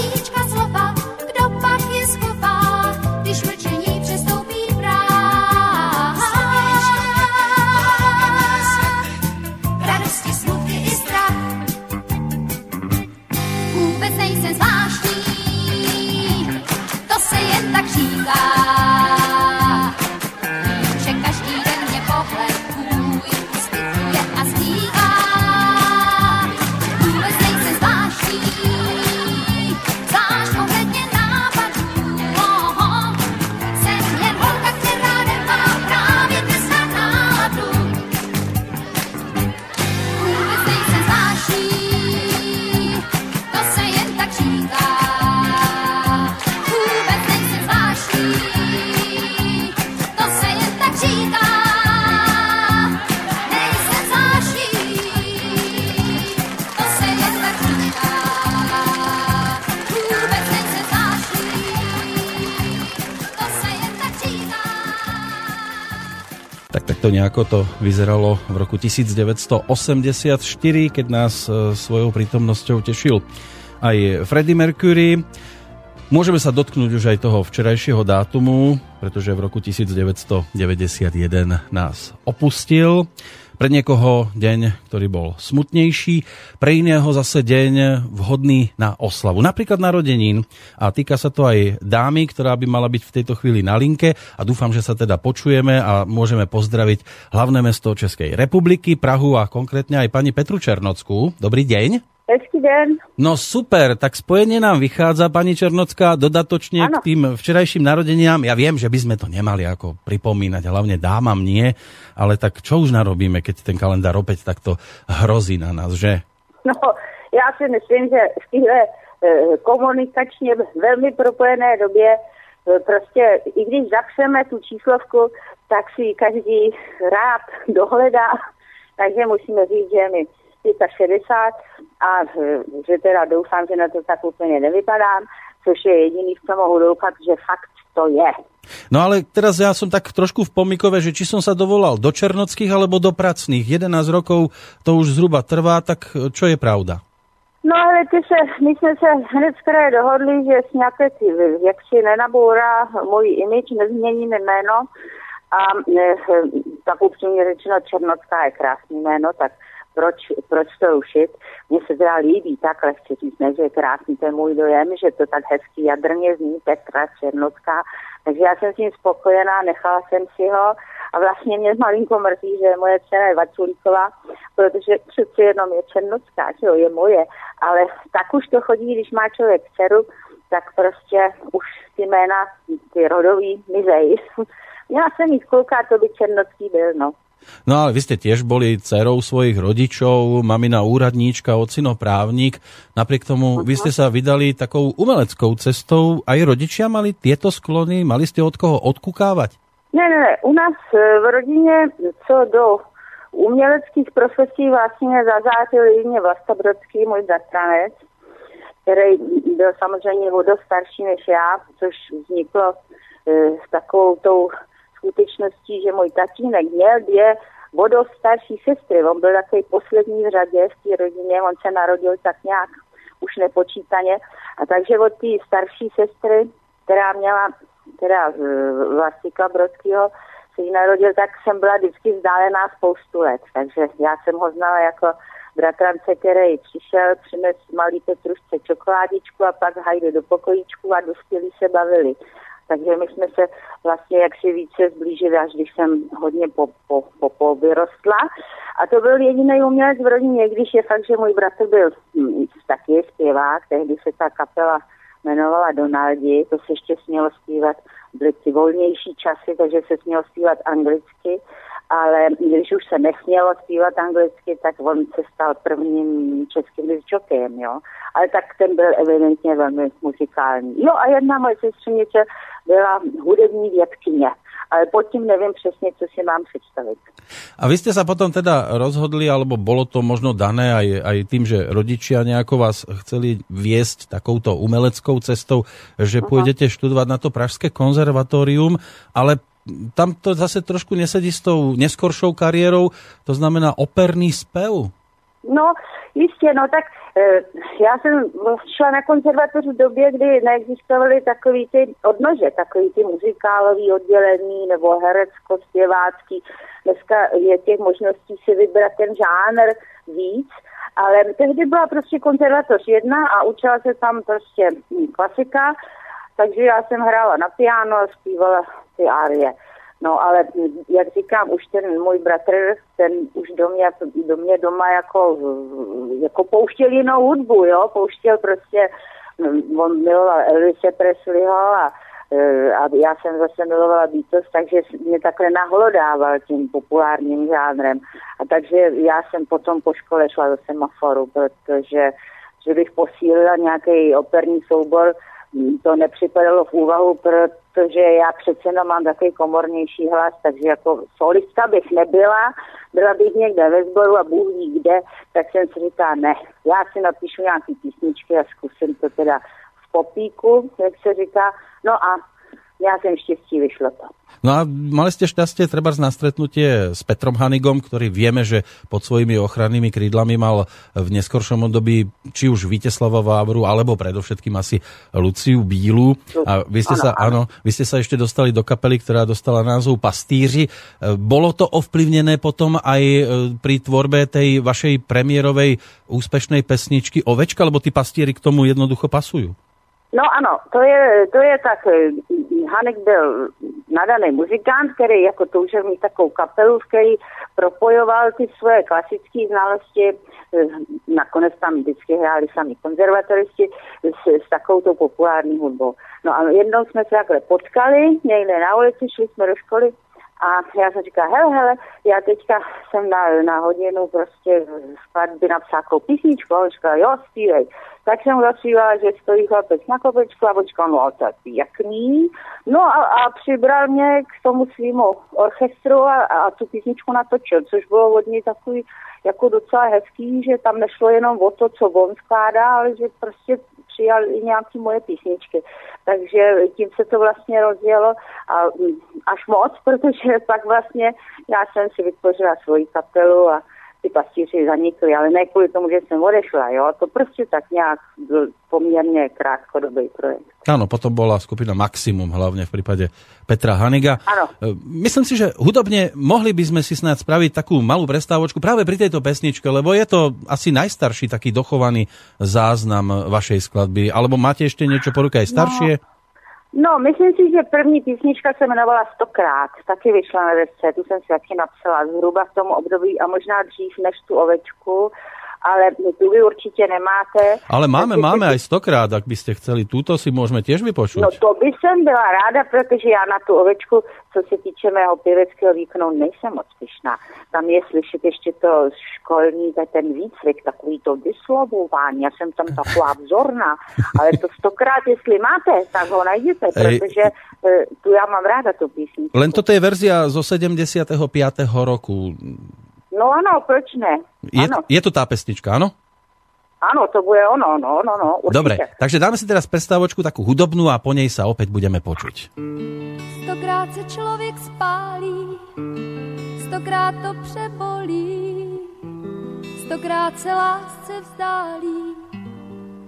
need Nejako to vyzeralo v roku 1984, keď nás e, svojou prítomnosťou tešil aj Freddie Mercury. Môžeme sa dotknúť už aj toho včerajšieho dátumu, pretože v roku 1991 nás opustil. Pre niekoho deň, ktorý bol smutnejší, pre iného zase deň vhodný na oslavu. Napríklad narodenín. A týka sa to aj dámy, ktorá by mala byť v tejto chvíli na linke. A dúfam, že sa teda počujeme a môžeme pozdraviť hlavné mesto Českej republiky, Prahu a konkrétne aj pani Petru Černockú. Dobrý deň. Hezký den. No super, tak spojenie nám vychádza, pani Černocká, dodatočne Áno. k tým včerajším narodeniam. Ja viem, že by sme to nemali ako pripomínať, hlavne dámam nie, ale tak čo už narobíme, keď ten kalendár opäť takto hrozí na nás, že? No, já si myslím, že v téhle eh, komunikačně velmi propojené době eh, prostě, i když zapřeme tu číslovku, tak si ji každý rád dohledá, takže musíme říct, že mi 65 a eh, že teda doufám, že na to tak úplně nevypadám, což je jediný, v co mohu doufat, že fakt to je. No ale teraz ja som tak trošku v pomikove, že či som sa dovolal do černockých alebo do pracných. 11 rokov to už zhruba trvá, tak čo je pravda? No ale ty se, my jsme se hned z kraje dohodli, že s nějaké ty, jak si nenabourá můj imič, nezměním jméno a e, tak upřímně řečeno Černocká je krásný jméno, tak proč, proč to rušit? Mně se teda líbí, takhle chci říct, ne, že je krásný, je můj dojem, že to tak hezky jadrně zní Petra Černocká, takže já jsem s ním spokojená, nechala jsem si ho a vlastně mě malinko mrzí, že moje dcera je Vaculíková, protože přeci jenom je Černocká, že jo, je moje, ale tak už to chodí, když má člověk dceru, tak prostě už ty jména, ty rodový mizej. Měla jsem jít kluka, to by Černocký byl, no. No ale vy ste tiež boli dcerou svojich rodičov, mamina úradníčka, ocino právnik. Napriek tomu vy ste sa vydali takou umeleckou cestou. Aj rodičia mali tieto sklony? Mali ste od koho odkukávať? Ne, ne, ne, u nás e, v rodině, co do uměleckých profesí vlastně zazářil jedině Vlastobrodský, můj bratranec, který byl samozřejmě o starší než já, což vzniklo e, s takovou tou skutečností, že můj tatínek měl dvě o dost starší sestry. On byl takový poslední v řadě v té rodině, on se narodil tak nějak už nepočítaně. A takže od té starší sestry, která měla, teda Vlastika Brodského, se jí narodil, tak jsem byla vždycky vzdálená spoustu let. Takže já jsem ho znala jako bratrance, který přišel, přines malý Petrušce čokoládičku a pak hajde do pokojíčku a dospělí se bavili. Takže my jsme se vlastně jaksi více zblížili, až když jsem hodně po, po, po, po vyrostla. A to byl jediný umělec v rodině, když je fakt, že můj bratr byl hm, taky zpěvák, tehdy se ta kapela jmenovala Donaldi, to se ještě smělo zpívat, byly ty volnější časy, takže se smělo zpívat anglicky ale když už se nesmělo zpívat anglicky, tak on se stal prvním českým disjokem, jo. Ale tak ten byl evidentně velmi muzikální. Jo a jedna moje sestřenice byla hudební vědkyně ale pod tím nevím přesně, co si mám představit. A vy jste se potom teda rozhodli, alebo bolo to možno dané aj, aj tým, že rodičia nejako vás chceli viesť takouto umeleckou cestou, že uh-huh. pôjdete študovať na to Pražské konzervatórium, ale tam to zase trošku nesedí s tou neskoršou kariérou, to znamená operný spev. No, jistě, no tak e, já jsem šla na konzervatoř v době, kdy neexistovaly takový ty odnože, takový ty muzikálový oddělení nebo herecko, zpěvácký. Dneska je těch možností si vybrat ten žánr víc, ale tehdy byla prostě konzervatoř jedna a učila se tam prostě klasika, takže já jsem hrála na piano a zpívala ty árie. No ale jak říkám, už ten můj bratr, ten už do mě, do mě doma jako, jako pouštěl jinou hudbu, jo, pouštěl prostě, on miloval Elvise Presleyho a, a já jsem zase milovala Beatles, takže mě takhle nahlodával tím populárním žánrem. A takže já jsem potom po škole šla do semaforu, protože že bych posílila nějaký operní soubor, to nepřipadalo v úvahu, protože já přece jenom mám takový komornější hlas, takže jako solistka bych nebyla, byla bych někde ve sboru a Bůh ví kde, tak jsem si říká, ne, já si napíšu nějaký písničky a zkusím to teda v popíku, jak se říká, no a já jsem štěstí vyšlo to. No a mali ste šťastie treba na stretnutie s Petrom Hanigom, ktorý vieme, že pod svojimi ochrannými krídlami mal v neskoršom období či už Víteslava Vávru, alebo predovšetkým asi Luciu Bílu. A vy ste, sa, áno, vy ste sa ešte dostali do kapely, ktorá dostala názov Pastíři. Bolo to ovplyvnené potom aj e, pri tvorbe tej vašej premiérovej úspešnej pesničky Ovečka, lebo tí pastíry k tomu jednoducho pasujú? No ano, to je, to je tak, eh, Hanek byl nadaný muzikant, který jako toužil mít takovou kapelu, který propojoval ty svoje klasické znalosti, eh, nakonec tam vždycky hráli sami konzervatoristi s, s takovou populární hudbou. No a jednou jsme se takhle potkali, někde na ulici, šli jsme do školy a já jsem říkala, hele, hele, já teďka jsem na, na hodinu prostě skladby napsala písničku, a on říkal, jo, zpívej. Tak jsem zaspívala, že stojí chlapec na kopečku a no to je pěkný. No a, a přibral mě k tomu svýmu orchestru a, a tu písničku natočil, což bylo od něj takový jako docela hezký, že tam nešlo jenom o to, co on skládá, ale že prostě přijal i nějaké moje písničky. Takže tím se to vlastně rozjelo a až moc, protože pak vlastně já jsem si vytvořila svoji kapelu a ty pastíři zanikly, ale ne kvůli tomu, že jsem odešla, jo. To prostě tak nějak byl poměrně krátkodobý projekt. Áno, potom bola skupina Maximum, hlavne v prípade Petra Haniga. Áno. E, myslím si, že hudobne mohli by sme si snáď spraviť takú malú prestávočku práve pri tejto pesničke, lebo je to asi najstarší taký dochovaný záznam vašej skladby. Alebo máte ešte niečo po ruke aj staršie? No. No, myslím si, že první písnička se jmenovala Stokrát, taky vyšla na desce, tu jsem si taky napsala. Zhruba v tom období a možná dřív než tu ovečku ale tu vy určitě nemáte. Ale máme, máme aj stokrát, ak byste chceli. Túto si môžeme tiež vypočuť. No to by som byla ráda, protože já na tu ovečku, co se týče mého pěveckého výkonu, nejsem moc pyšná. Tam je slyšet ještě to školní, ten výcvik, takový to vyslovování. Já jsem tam taková vzorná, ale to stokrát, jestli máte, tak ho najděte, protože Ej. tu já mám ráda tu písničku. Len toto je verzia zo 75. roku. No ano, proč ne? Je, ano. je to tá pesnička, áno? Áno, to bude ono, no, no, no, určite. Dobre, takže dáme si teraz prestávočku takú hudobnú a po nej sa opäť budeme počuť. Stokrát se člověk spálí, stokrát to přebolí, stokrát se lásce vzdálí,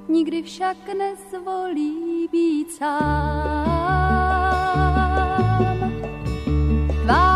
nikdy však nezvolí být sám. Tvá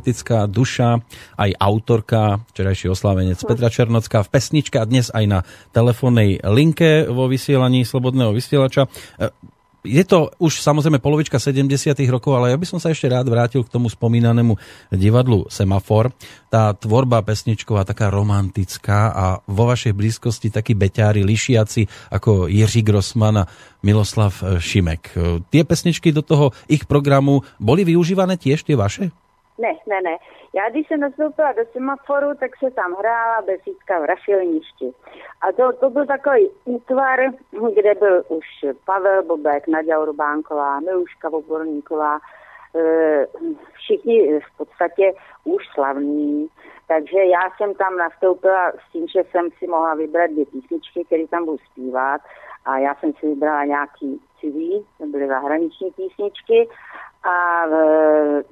romantická duša, aj autorka, včerajší oslávenec Petra Černocká v pesničke a dnes aj na telefónnej linke vo vysielaní Slobodného vysielača. E, Je to už samozrejme polovička 70 rokov, ale ja by som sa ešte rád vrátil k tomu spomínanému divadlu Semafor. Tá tvorba pesničková taká romantická a vo vašej blízkosti takí beťári lišiaci ako Jiří Grossman a Miloslav Šimek. E, Tie pesničky do toho ich programu boli využívané tiež tie vaše? Ne, ne, ne. Já když jsem nastoupila do semaforu, tak se tam hrála besídka v Rašilništi. A to, to byl takový útvar, kde byl už Pavel Bobek, Nadia Urbánková, Miluška Voborníková, eh, všichni v podstatě už slavní. Takže já jsem tam nastoupila s tím, že jsem si mohla vybrat dvě písničky, které tam budu zpívat. A já jsem si vybrala nějaký cizí, to byly zahraniční písničky. A e,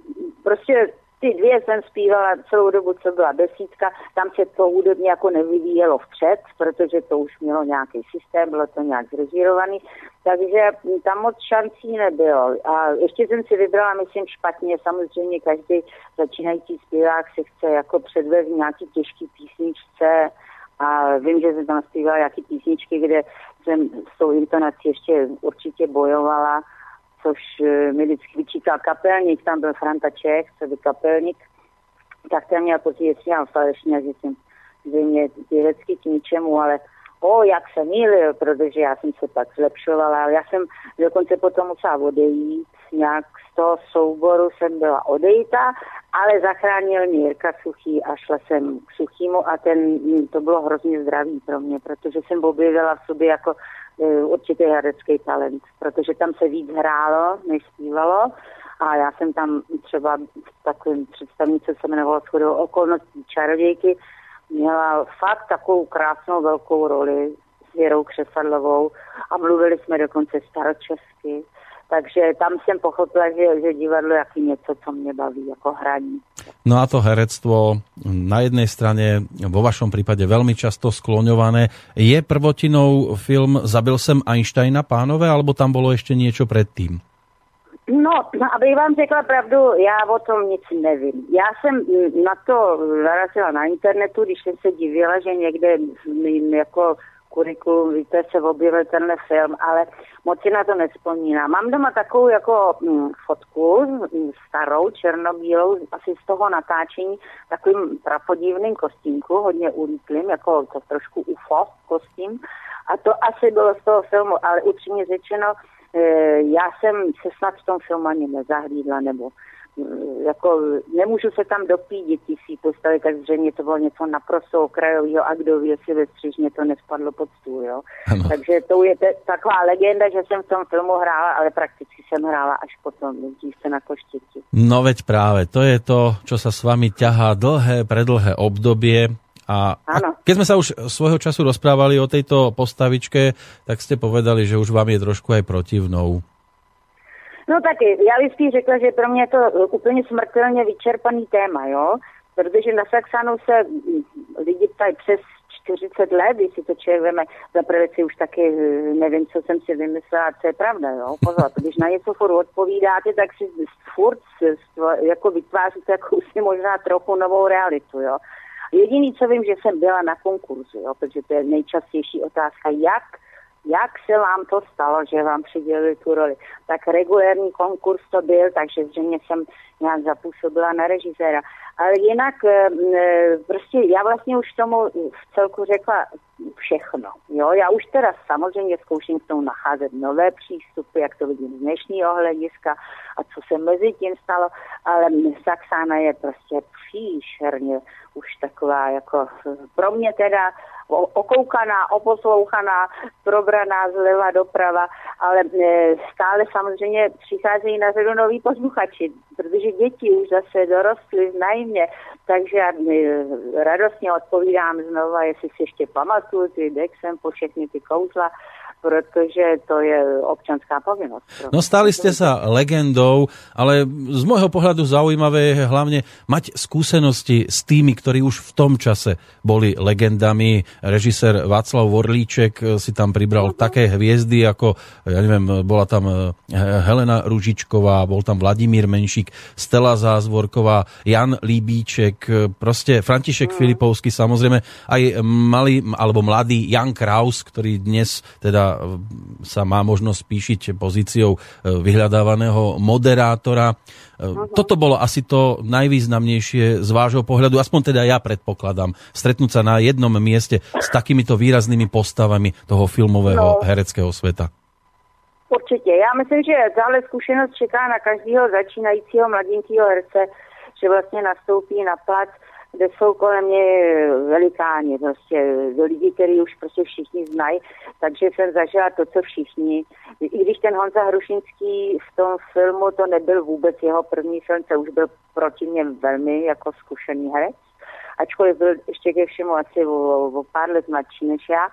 prostě ty dvě jsem zpívala celou dobu, co byla desítka. Tam se to hudebně jako nevyvíjelo vpřed, protože to už mělo nějaký systém, bylo to nějak zrežírovaný. Takže tam moc šancí nebylo. A ještě jsem si vybrala, myslím, špatně. Samozřejmě každý začínající zpěvák se chce jako předvést nějaký těžký písničce. A vím, že jsem tam zpívala nějaký písničky, kde jsem s tou intonací ještě určitě bojovala což eh, mi vždycky vyčítal kapelník, tam byl Franta Čech, co by kapelník, tak ten měl pocit, že jsem falešně, že jsem zřejmě vědecky k ničemu, ale o, jak se mýlil, protože já jsem se pak zlepšovala, já jsem dokonce potom musela odejít, nějak z toho souboru jsem byla odejita, ale zachránil mě Jirka Suchý a šla jsem k Suchýmu a ten, to bylo hrozně zdravý pro mě, protože jsem objevila v sobě jako e, určitý herecký talent, protože tam se víc hrálo, než zpívalo a já jsem tam třeba v takovém představení, co se jmenovalo shodou okolností čarodějky, měla fakt takovou krásnou velkou roli s Věrou Křesadlovou a mluvili jsme dokonce staročesky. Takže tam jsem pochopila, že, že divadlo je něco, co mě baví, jako hraní. No a to herectvo na jednej strane vo vašom prípade veľmi často skloňované. Je prvotinou film Zabil jsem Einsteina, pánové, alebo tam bolo ešte niečo predtým? No, aby vám řekla pravdu, já o tom nic nevím. Já jsem na to narazila na internetu, když jsem se divila, že někde jako kurikulum, víte, se objevil tenhle film, ale moc si na to nespomínám. Mám doma takovou jako mm, fotku, mm, starou, černobílou, asi z toho natáčení, takovým prapodivným kostýmku, hodně ulítlým, jako to trošku UFO kostým. A to asi bylo z toho filmu, ale upřímně řečeno, e, já jsem se snad v tom filmu ani nezahlídla, nebo jako nemůžu se tam dopídit tisí postavy, tak zřejmě to bylo něco naprosto okrajového a kdo ví, jestli ve střižně to nespadlo pod stůl, jo. Ano. Takže to je te, taková legenda, že jsem v tom filmu hrála, ale prakticky jsem hrála až potom, dřív se na koštěti. No veď práve, to je to, čo sa s vami ťahá dlhé, predlhé obdobie, a, a keď sme sa už svojho času rozprávali o tejto postavičke, tak ste povedali, že už vám je trošku aj protivnou. No taky, já bych spíš řekla, že pro mě je to úplně smrtelně vyčerpaný téma, jo, protože na Saxanu se lidi ptají přes 40 let, když si to člověk veme, za si už taky nevím, co jsem si vymyslela, co je pravda, jo, pozor, když na něco furt odpovídáte, tak si furt jako vytváříte jako si možná trochu novou realitu, jo. Jediný, co vím, že jsem byla na konkurzu, jo, protože to je nejčastější otázka, jak jak se vám to stalo, že vám přidělili tu roli. Tak regulérní konkurs to byl, takže zřejmě jsem nějak zapůsobila na režiséra. Ale jinak eh, eh, prostě já vlastně už tomu v celku řekla všechno. Jo? Já už teda samozřejmě zkouším k tomu nacházet nové přístupy, jak to vidím z dnešního hlediska a co se mezi tím stalo, ale Saxána je prostě příšerně už taková jako pro mě teda okoukaná, oposlouchaná, probraná zleva doprava, ale e, stále samozřejmě přicházejí na řadu noví posluchači, protože děti už zase dorostly, znají takže e, radostně odpovídám znova, jestli si ještě pamatuju ty Dexem po všechny ty kouzla, protože to je občanská povinnosť. No stali ste sa legendou, ale z môjho pohľadu zaujímavé je hlavne mať skúsenosti s tými, ktorí už v tom čase boli legendami. Režisér Václav Vorlíček si tam pribral uh-huh. také hviezdy, ako, ja neviem, bola tam eh, Helena Ružičková, bol tam Vladimír Menšík, Stella Zázvorková, Jan Líbíček, proste František uh-huh. Filipovský, samozrejme aj malý, alebo mladý Jan Kraus, ktorý dnes teda sa má možnosť píšiť pozíciou e, vyhľadávaného moderátora. Uh-huh. Toto bolo asi to najvýznamnejšie z vášho pohľadu, aspoň teda ja predpokladám, stretnúť sa na jednom mieste s takýmito výraznými postavami toho filmového no. hereckého sveta. Určitě. Já myslím, že tahle zkušenost čeká na každého začínajícího mladinského herce, že vlastně nastoupí na plac kde jsou kolem mě velikáni, prostě do lidí, který už prostě všichni znají, takže jsem zažila to, co všichni. I když ten Honza Hrušinský v tom filmu, to nebyl vůbec jeho první film, to už byl proti mě velmi jako zkušený herec, ačkoliv byl ještě ke všemu asi o, o pár let mladší než já,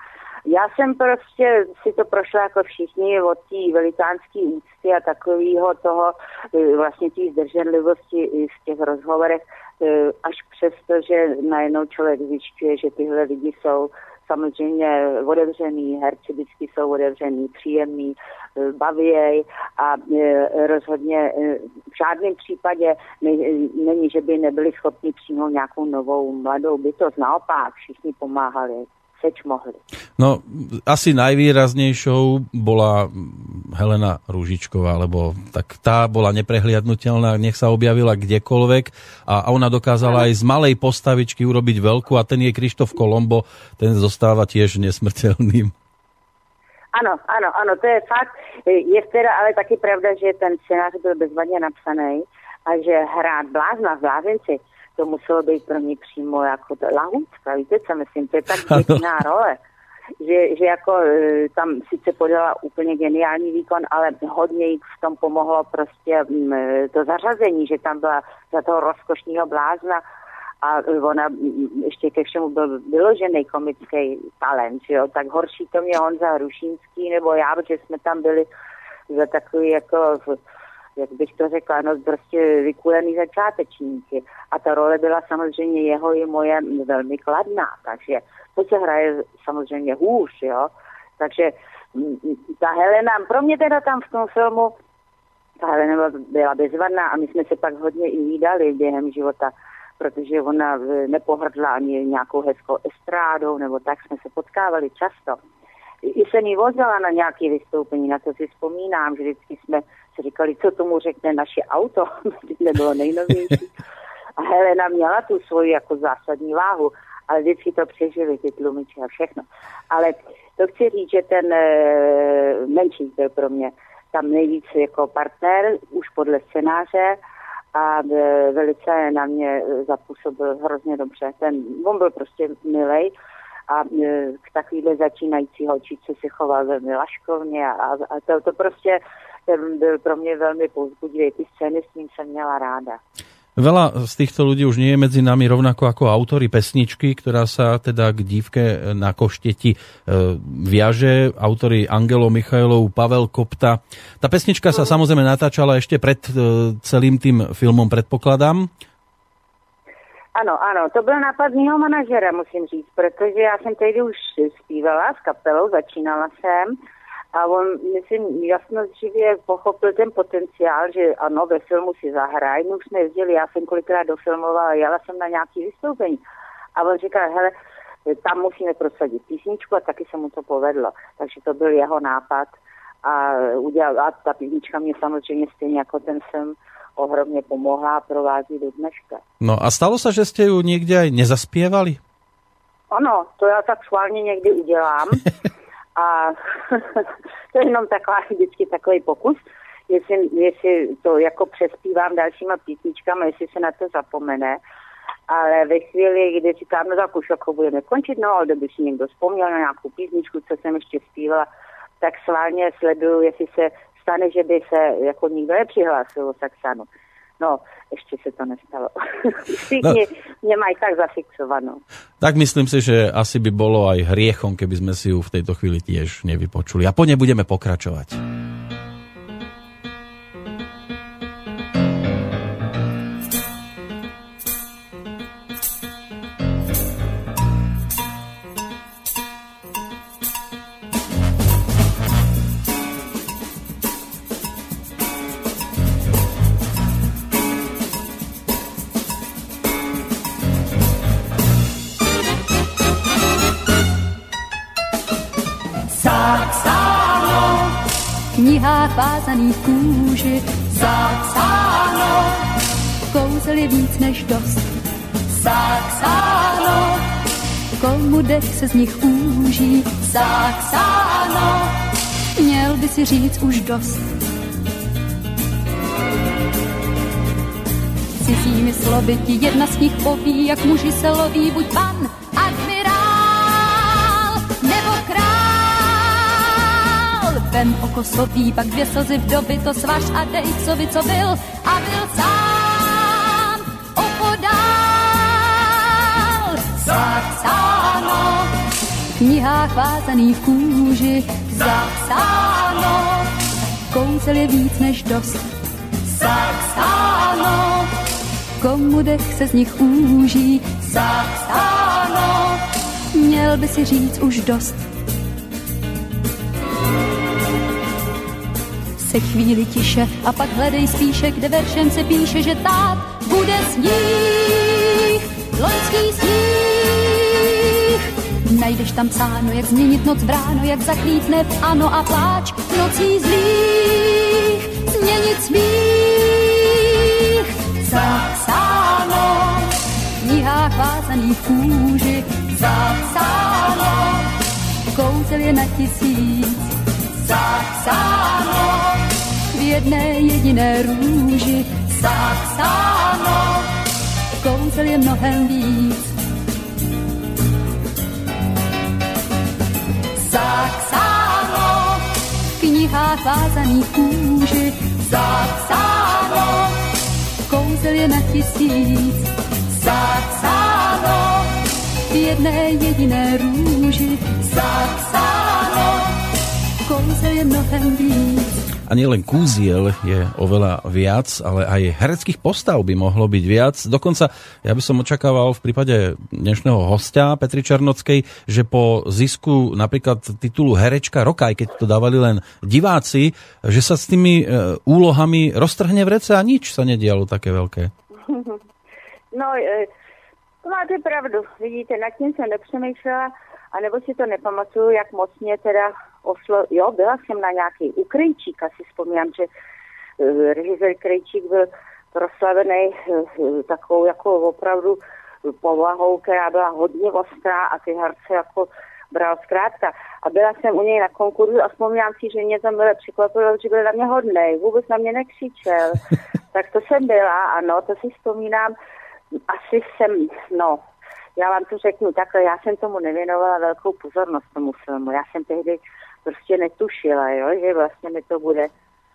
já jsem prostě si to prošla jako všichni od té velikánské úcty a takového toho e, vlastně té zdrženlivosti v těch rozhovorech e, až přesto, že najednou člověk zjišťuje, že tyhle lidi jsou samozřejmě otevřený, herci vždycky jsou otevřený, příjemný, e, bavěj a rozhodně v žádném případě není, že by nebyli schopni přijmout nějakou novou mladou bytost. Naopak, všichni pomáhali keď mohli. No, asi najvýraznejšou bola Helena Rúžičková, lebo tak tá bola neprehliadnutelná, nech sa objavila kdekoľvek a, ona dokázala aj z malej postavičky urobiť veľkú a ten je Krištof Kolombo, ten zostáva tiež nesmrteľným. Ano, ano, ano, to je fakt. Je teda ale taky pravda, že ten scénář byl bezvadně napsaný a že hrát blázna v blázenci to muselo být pro mě přímo jako lahůdka, víte co myslím, to je tak dětná role, že, že jako e, tam sice podala úplně geniální výkon, ale hodně jí v tom pomohlo prostě mm, e, to zařazení, že tam byla za toho rozkošního blázna a ona ještě ke všemu byl vyložený komický talent, jo, tak horší to mě Honza Hrušínský nebo já, protože jsme tam byli za takový jako jak bych to řekla, no prostě vykulený začátečníky. A ta role byla samozřejmě jeho i moje velmi kladná, takže to se hraje samozřejmě hůř, jo. Takže ta Helena, pro mě teda tam v tom filmu, ta Helena byla bezvadná a my jsme se pak hodně i výdali během života, protože ona nepohrdla ani nějakou hezkou estrádou, nebo tak jsme se potkávali často. I jsem jí vozila na nějaké vystoupení, na to si vzpomínám, že vždycky jsme si říkali, co tomu řekne naše auto, nebylo nejnovější. A Helena měla tu svoji jako zásadní váhu, ale vždycky to přežili, ty tlumiče a všechno. Ale to chci říct, že ten e, menší byl pro mě tam nejvíc jako partner, už podle scénáře a e, velice na mě zapůsobil hrozně dobře. Ten, on byl prostě milej a e, k takovýhle začínající holčičce se choval velmi laškovně a, a to, to prostě ten byl pro mě velmi povzbudivý. Ty scény s ním jsem měla ráda. Veľa z týchto ľudí už nie je medzi nami rovnako ako autory pesničky, ktorá sa teda k dívke na košteti e, viaže. Autory Angelo Michailov, Pavel Kopta. Tá pesnička sa samozrejme natáčala ešte pred e, celým tým filmom, predpokladám. Ano, ano, to byl nápad mého manažera, musím říct, protože já jsem tehdy už zpívala s kapelou, začínala jsem a on, myslím, jasno živě pochopil ten potenciál, že ano, ve filmu si zahraj. My už jsme jezdili, já jsem kolikrát dofilmovala, jela jsem na nějaký vystoupení. A on říkal, hele, tam musíme prosadit písničku a taky se mu to povedlo. Takže to byl jeho nápad a, udělal, a ta písnička mě samozřejmě stejně jako ten film ohromně pomohla a provází do dneška. No a stalo se, že jste ju někde aj nezaspěvali? Ano, to já tak schválně někdy udělám. A to je jenom taková vždycky takový pokus, jestli, jestli to jako přespívám dalšíma písničkami, jestli se na to zapomene. Ale ve chvíli, kdy říkám, no tak už jako budeme končit, no ale kdyby si někdo vzpomněl na nějakou písničku, co jsem ještě zpívala, tak sválně sleduju, jestli se stane, že by se jako nikdo nepřihlásil o Saxanu. No, ještě se to nestalo. Všichni no. mě mají tak zafixovanou. Tak myslím si, že asi by bolo aj hriechom, keby sme si ju v tejto chvíli tiež nevypočuli. A po nej budeme pokračovať. Knihách vázaných kůži zapsáno. Kouzel je víc než dost zapsáno. Komu dech se z nich úží zapsáno. Měl by si říct už dost. Cizími slovy ti jedna z nich poví, jak muži se loví, buď pan, Vem oko sopí, pak dvě slzy doby, to svaž a dej, co by co byl. A byl sám opodál. Zapsáno. V knihách vázaných kůži, zapsáno, kouzel je víc než dost. Zapsáno, komu dech se z nich úží, zapsáno, měl by si říct už dost se chvíli tiše a pak hledej spíše, kde veršem se píše, že tát bude sníh, loňský sníh. Najdeš tam psáno, jak změnit noc v ráno, jak zaklítne v ano a pláč nocí zlých, změnit smích. Zapsáno v knihách vázaných kůži, zapsáno, kouzel je na tisíc, zapsáno jedné jediné růži. Zapsáno, kouzel je mnohem víc. Zapsáno, v knihách vázaných kůži. Zapsáno, kouzel je na tisíc. Zapsáno, jedné jediné růži zapsáno. Kouzel je mnohem víc. A nielen kúziel je oveľa viac, ale aj hereckých postav by mohlo byť viac. Dokonca ja by som očakával v prípade dnešného hostia Petri Černockej, že po zisku napríklad titulu Herečka roka, aj keď to dávali len diváci, že sa s tými e, úlohami roztrhne v rece a nič sa nedialo také veľké. No, e, to máte pravdu. Vidíte, nad tím jsem nepřemýšlela, anebo si to nepamatuju, jak moc mě teda oslo... Jo, byla jsem na nějaký u Krejčíka, si vzpomínám, že uh, režisér Krejčík byl proslavený uh, takovou jako opravdu povahou, která byla hodně ostrá a ty herce jako bral zkrátka. A byla jsem u něj na konkurzu a vzpomínám si, že mě tam bylo překvapilo, že byl na mě hodný, vůbec na mě nekřičel. tak to jsem byla, ano, to si vzpomínám. Asi jsem, no, já vám to řeknu takhle, já jsem tomu nevěnovala velkou pozornost tomu filmu. Já jsem tehdy prostě netušila, jo, že vlastně mi to bude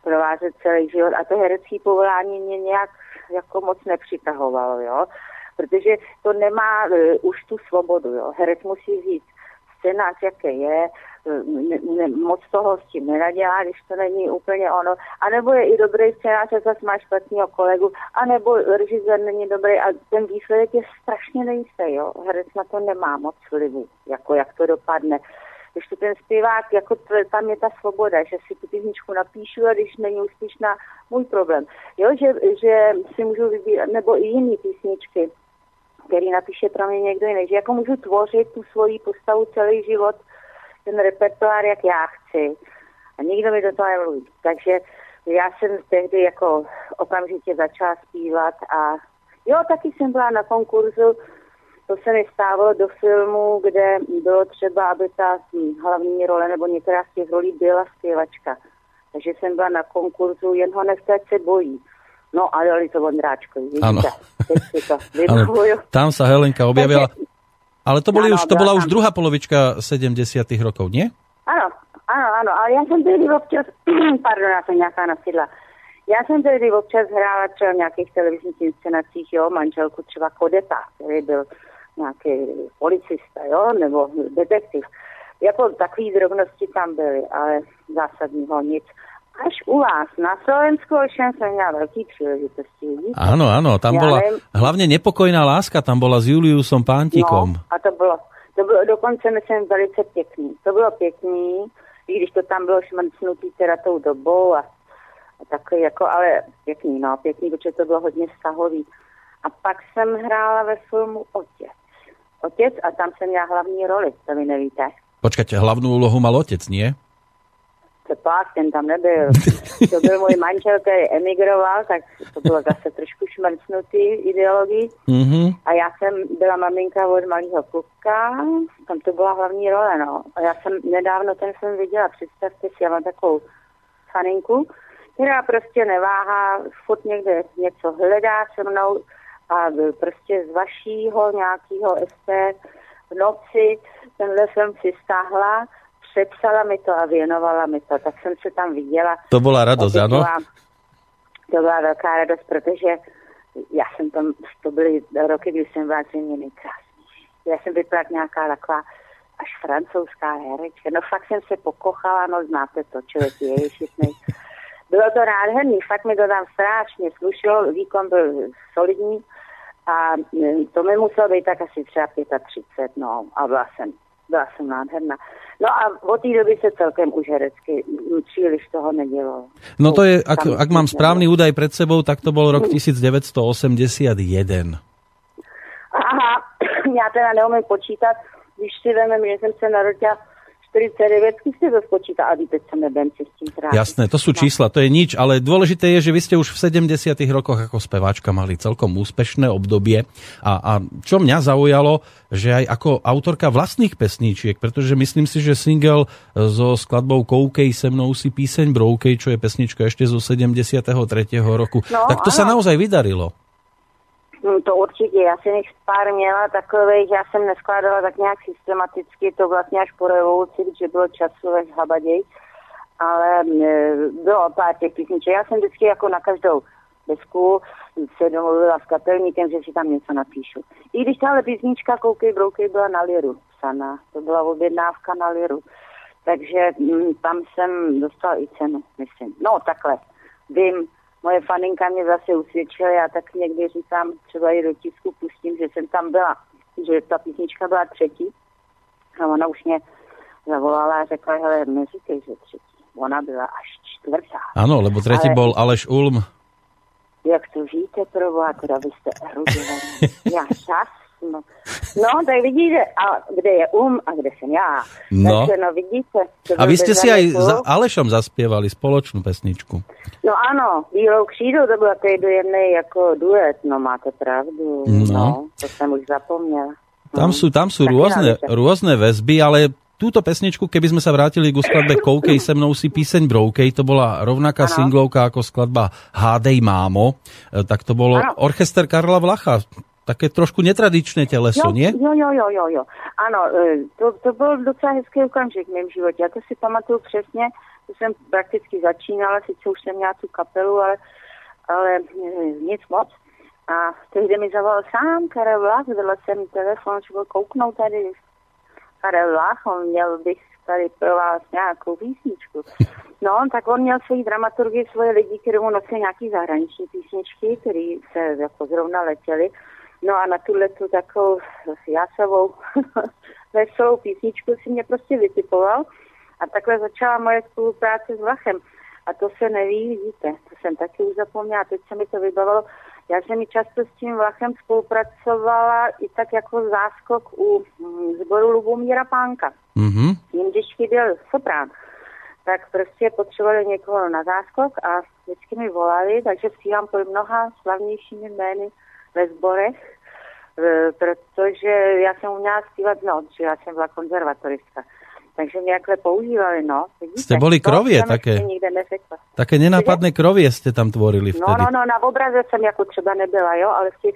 provázet celý život a to herecké povolání mě nějak jako moc nepřitahovalo, jo, protože to nemá uh, už tu svobodu, jo, herec musí říct scénář, jaké je, ne, ne, moc toho s tím nenadělá, když to není úplně ono. A nebo je i dobrý scénář, a zase má špatného kolegu, a nebo režisér není dobrý a ten výsledek je strašně nejistý, jo. Herec na to nemá moc vlivu, jako jak to dopadne. To ten zpěvák, jako to, tam je ta svoboda, že si tu písničku napíšu a když není úspěšná, můj problém. Jo, že, že si můžu vybírat, nebo i jiné písničky, který napíše pro mě někdo jiný, že jako můžu tvořit tu svoji postavu celý život, ten repertoár, jak já chci. A nikdo mi do toho nemluví. Takže já jsem tehdy jako okamžitě začala zpívat a jo, taky jsem byla na konkurzu, to se mi stávalo do filmu, kde bylo třeba, aby ta hlavní role nebo některá z těch rolí byla zpěvačka. Takže jsem byla na konkurzu, jen ho nechtět se bojí. No a dali to Vondráčkovi, vidíte, to Áno, vybavuju. tam sa Helenka objavila. Takže- Ale to, boli Áno, už, to bola bola už tam. druhá polovička 70 rokov, nie? Ano, ano, ano, ale já jsem tehdy občas, pardon, já jsem nějaká nasidla. Já jsem tehdy občas hrála třeba v nějakých televizních inscenacích, jo, manželku třeba Kodeta, který byl nějaký policista, jo, nebo detektiv. Jako takový drobnosti tam byly, ale zásadního nic. Až u vás na Slovensku ovšem jsem měla velký příležitosti. Vidíte? Áno, áno, tam Ja bola neviem. hlavne nepokojná láska, tam bola s Juliusom Pántikom. No, a to bylo, to bylo dokonce, myslím, velice pěkný. To bylo pěkný, i když to tam bylo šmrcnutý teda tou dobou a, a takový jako, ale pěkný, no, pěkný, protože to bylo hodně vztahový. A pak jsem hrála ve filmu Otec. Otec a tam jsem měla hlavní roli, to vy nevíte. Počkajte, hlavnú úlohu mal otec, nie? To pak, ten tam nebyl. To byl můj manžel, který emigroval, tak to bylo zase trošku šmrcnutý ideologii. Mhm. A já jsem byla maminka od malého kluka, tam to byla hlavní role, no. A já jsem nedávno ten film viděla, představte si, já mám takovou faninku, která prostě neváhá, furt někde něco hledá se mnou a prostě z vašího nějakého ST v noci tenhle film si stáhla, přepsala mi to a věnovala mi to, tak jsem se tam viděla. To bola radosť, to áno? byla, to byla velká radost, protože já jsem tam, to byly roky, kdy jsem byla zřejmě nejkrásnější. Já jsem vypadala jak nějaká taková až francouzská herečka. No fakt jsem se pokochala, no znáte to, člověk je ješitnej. Bylo to nádherný, fakt mi to tam strašně slušelo, výkon byl solidní a mm, to mi muselo být tak asi třeba 35, no a byla jsem, byla jsem nádherná. No a od té doby se celkem už herecky mm, příliš toho nedělo. No to je, ak, ak mám nebylo. údaj pred sebou, tak to bol rok 1981. Aha, já teda neumím počítat, když si vezmeme, že jsem se narodila 49, si to spočítá a víte, co nebem si s tím trápit. Jasné, to sú čísla, to je nič, ale dôležité je, že vy ste už v 70 rokoch ako speváčka mali celkom úspešné obdobie a, a čo mňa zaujalo, že aj ako autorka vlastných pesníčiek, pretože myslím si, že single so skladbou Koukej se mnou si píseň Broukej, čo je pesnička ešte zo 73. roku, No, tak to sa áno. naozaj vydarilo. No, to určitě, já jsem jich pár měla takových, já jsem neskládala tak nějak systematicky, to vlastně až po revoluci, že bylo časové habaděj, ale e, bylo pár těch písniček. Já jsem vždycky jako na každou desku, se domluvila s kapelníkem, že si tam něco napíšu. I když tahle písnička Koukej broukej byla na liru psaná, to byla objednávka na liru. Takže mm, tam jsem dostal i cenu, myslím. No takhle, vím, moje faninka mě zase usvědčila, já tak někdy říkám, třeba i do tisku pustím, že jsem tam byla, že ta písnička byla třetí a ona už mě zavolala a řekla, hele, neříkej, že třetí. Ona byla až čtvrtá. Ano, lebo třetí Ale... bol Aleš Ulm. Jak to víte, pro teda vy jste erudovaní. já čas, no. no, tak vidíte, a kde je um a kde jsem já. No. Takže, no vidíte. A vy jste si aj za Alešom zaspěvali společnou pesničku. No ano, Bílou křídu to byl takový dojemný jako duet, no máte pravdu. No. no to jsem už zapomněl. Tam sú, tam sú rôzne, rôzne väzby, ale túto pesničku, keby sme sa vrátili k skladbe Koukej se mnou si píseň Broukej, to bola rovnaká ano. singlovka ako skladba Hádej mámo, e, tak to bolo ano. orchester Karla Vlacha. Také trošku netradičné těleso, jo, nie? Jo, jo, jo, jo, jo. Ano, e, to, to byl docela hezký okamžik v mém životě. Já to si pamatuju přesně, to jsem prakticky začínala, sice už jsem měla tu kapelu, ale, ale e, nic moc. A tehdy mi zavolal sám Karel Vlach, vedla jsem telefon, že byl kouknout tady Karel Vlach, on měl bych tady pro vás nějakou písničku. No, tak on měl svoji dramaturgii, svoje lidi, kteří mu nosili nějaký zahraniční písničky, které se jako zrovna letěly. No a na tuhle tu takovou jásavou veselou písničku si mě prostě vytipoval. A takhle začala moje spolupráce s Vlachem. A to se neví, vidíte, to jsem taky už zapomněla, teď se mi to vybavilo. Já jsem mi často s tím Vlachem spolupracovala i tak jako záskok u sboru Lubomíra Pánka. Mm-hmm. Jim, když chyběl soprán, tak prostě potřebovali někoho na záskok a vždycky mi volali, takže zpívám pod mnoha slavnějšími jmény ve sborech, e, protože já jsem uměla zpívat no, že já jsem byla konzervatoristka takže mě jakhle používali, no. Vidíte? Jste boli krově také. Také nenápadné krově jste tam tvorili vtedy. No, no, no, na obraze jsem jako třeba nebyla, jo, ale v těch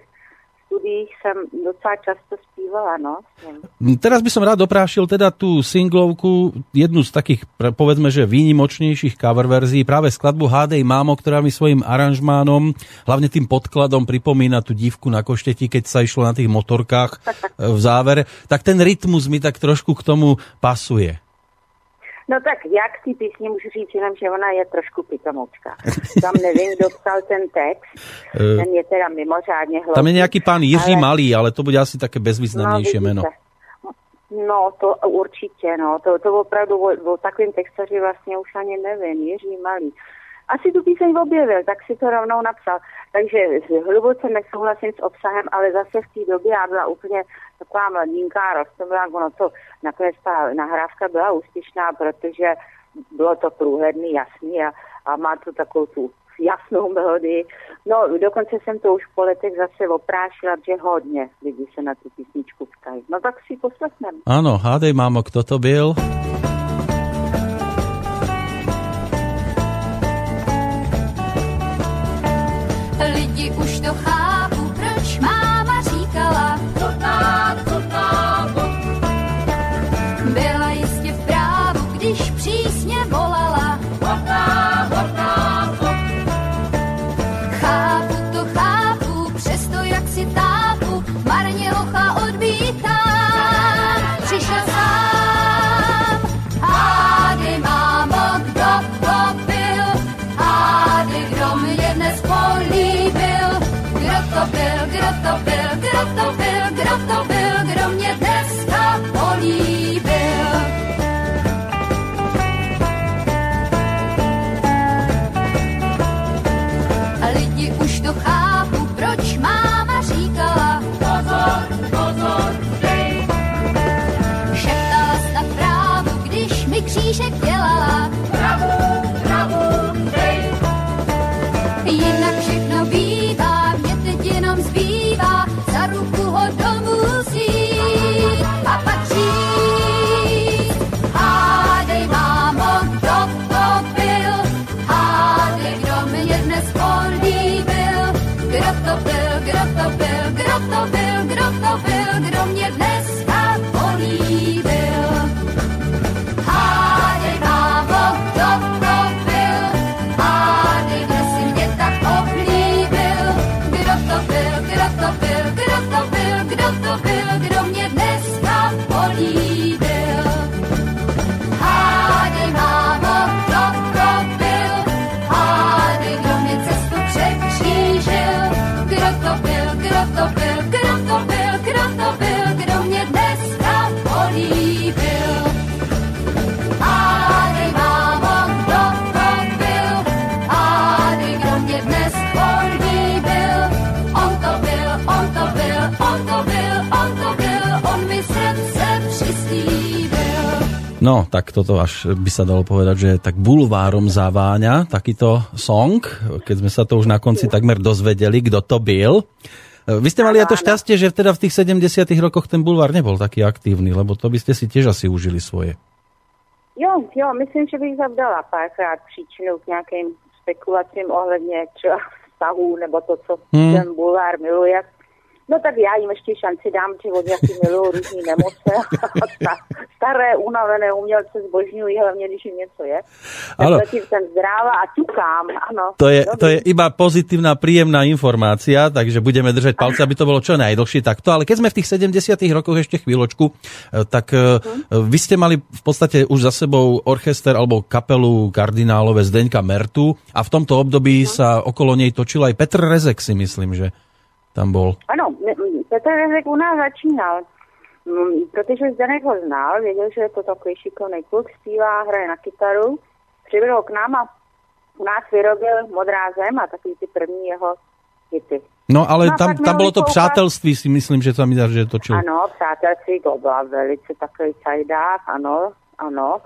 studiích jsem docela často zpívala, no. Teraz by som rád doprášil teda tú singlovku, jednu z takých, povedzme, že výnimočnejších cover verzií, práve skladbu Hádej mámo, ktorá mi svojim aranžmánom, hlavne tým podkladom pripomína tú dívku na košteti, keď sa išlo na tých motorkách v závere, tak ten rytmus mi tak trošku k tomu pasuje. No tak jak ty písně můžu říct jenom, že ona je trošku pitomoučka. Tam nevím, kdo psal ten text, eh. ten je teda mimořádně hloupý. Tam je nějaký pán Jiří ale... Malý, ale to bude asi také bezvýznamnější no, jméno. No, to určitě, no. To, to opravdu o, o takovým textaři vlastně už ani nevím. Jiří Malý asi tu píseň objevil, tak si to rovnou napsal. Takže hluboce nesouhlasím s obsahem, ale zase v té době já byla úplně taková mladínka, rostomilá, ono to nakonec ta nahrávka byla úspěšná, protože bylo to průhledný, jasný a, a má to takovou tu jasnou melodii. No, dokonce jsem to už po letech zase oprášila, že hodně lidí se na tu písničku ptají. No tak si poslechneme. Ano, hádej, mámo, kdo to byl? Lidi už to kdo to byl, kdo to byl, tak toto až by sa dalo povedať, že tak bulvárom zaváňa takýto song, keď sme sa to už na konci takmer dozvedeli, kto to byl. Vy ste mali aj to šťastie, že teda v tých 70 rokoch ten bulvár nebol taký aktívny, lebo to by ste si tiež asi užili svoje. Jo, jo, myslím, že bych zavdala párkrát příčinu k nějakým spekulacím ohledně třeba vztahů nebo to, co hmm. ten bulvár miluje. No tak já jim ještě šanci dám, že oni asi milují různý nemoce. Staré, unavené umělce zbožňují, hlavně když jim něco je. Tak ano. zatím jsem zdráva a ťukám, ano. To je, to je iba pozitívna, príjemná informácia, takže budeme držať palce, aby to bolo čo najdlhšie takto. Ale keď sme v tých 70 rokoch ešte chvíľočku, eh, tak hmm. vy ste mali v podstate už za sebou orchester alebo kapelu kardinálové Zdeňka Mertu a v tomto období hmm. sa okolo nej točil aj Petr Rezek, si myslím, že tam bol. Ano, Petr Rezek u nás začínal, protože Zdenek ho znal, věděl, že je to takový šikovný kluk, zpívá, hraje na kytaru. Přibyl ho k nám a u nás vyrobil Modrá zem a takový ty první jeho hity. No ale no, tam, tam bylo to přátelství, si myslím, že tam že točil. Ano, přátelství, to byla velice takový cajdák, ano, ano.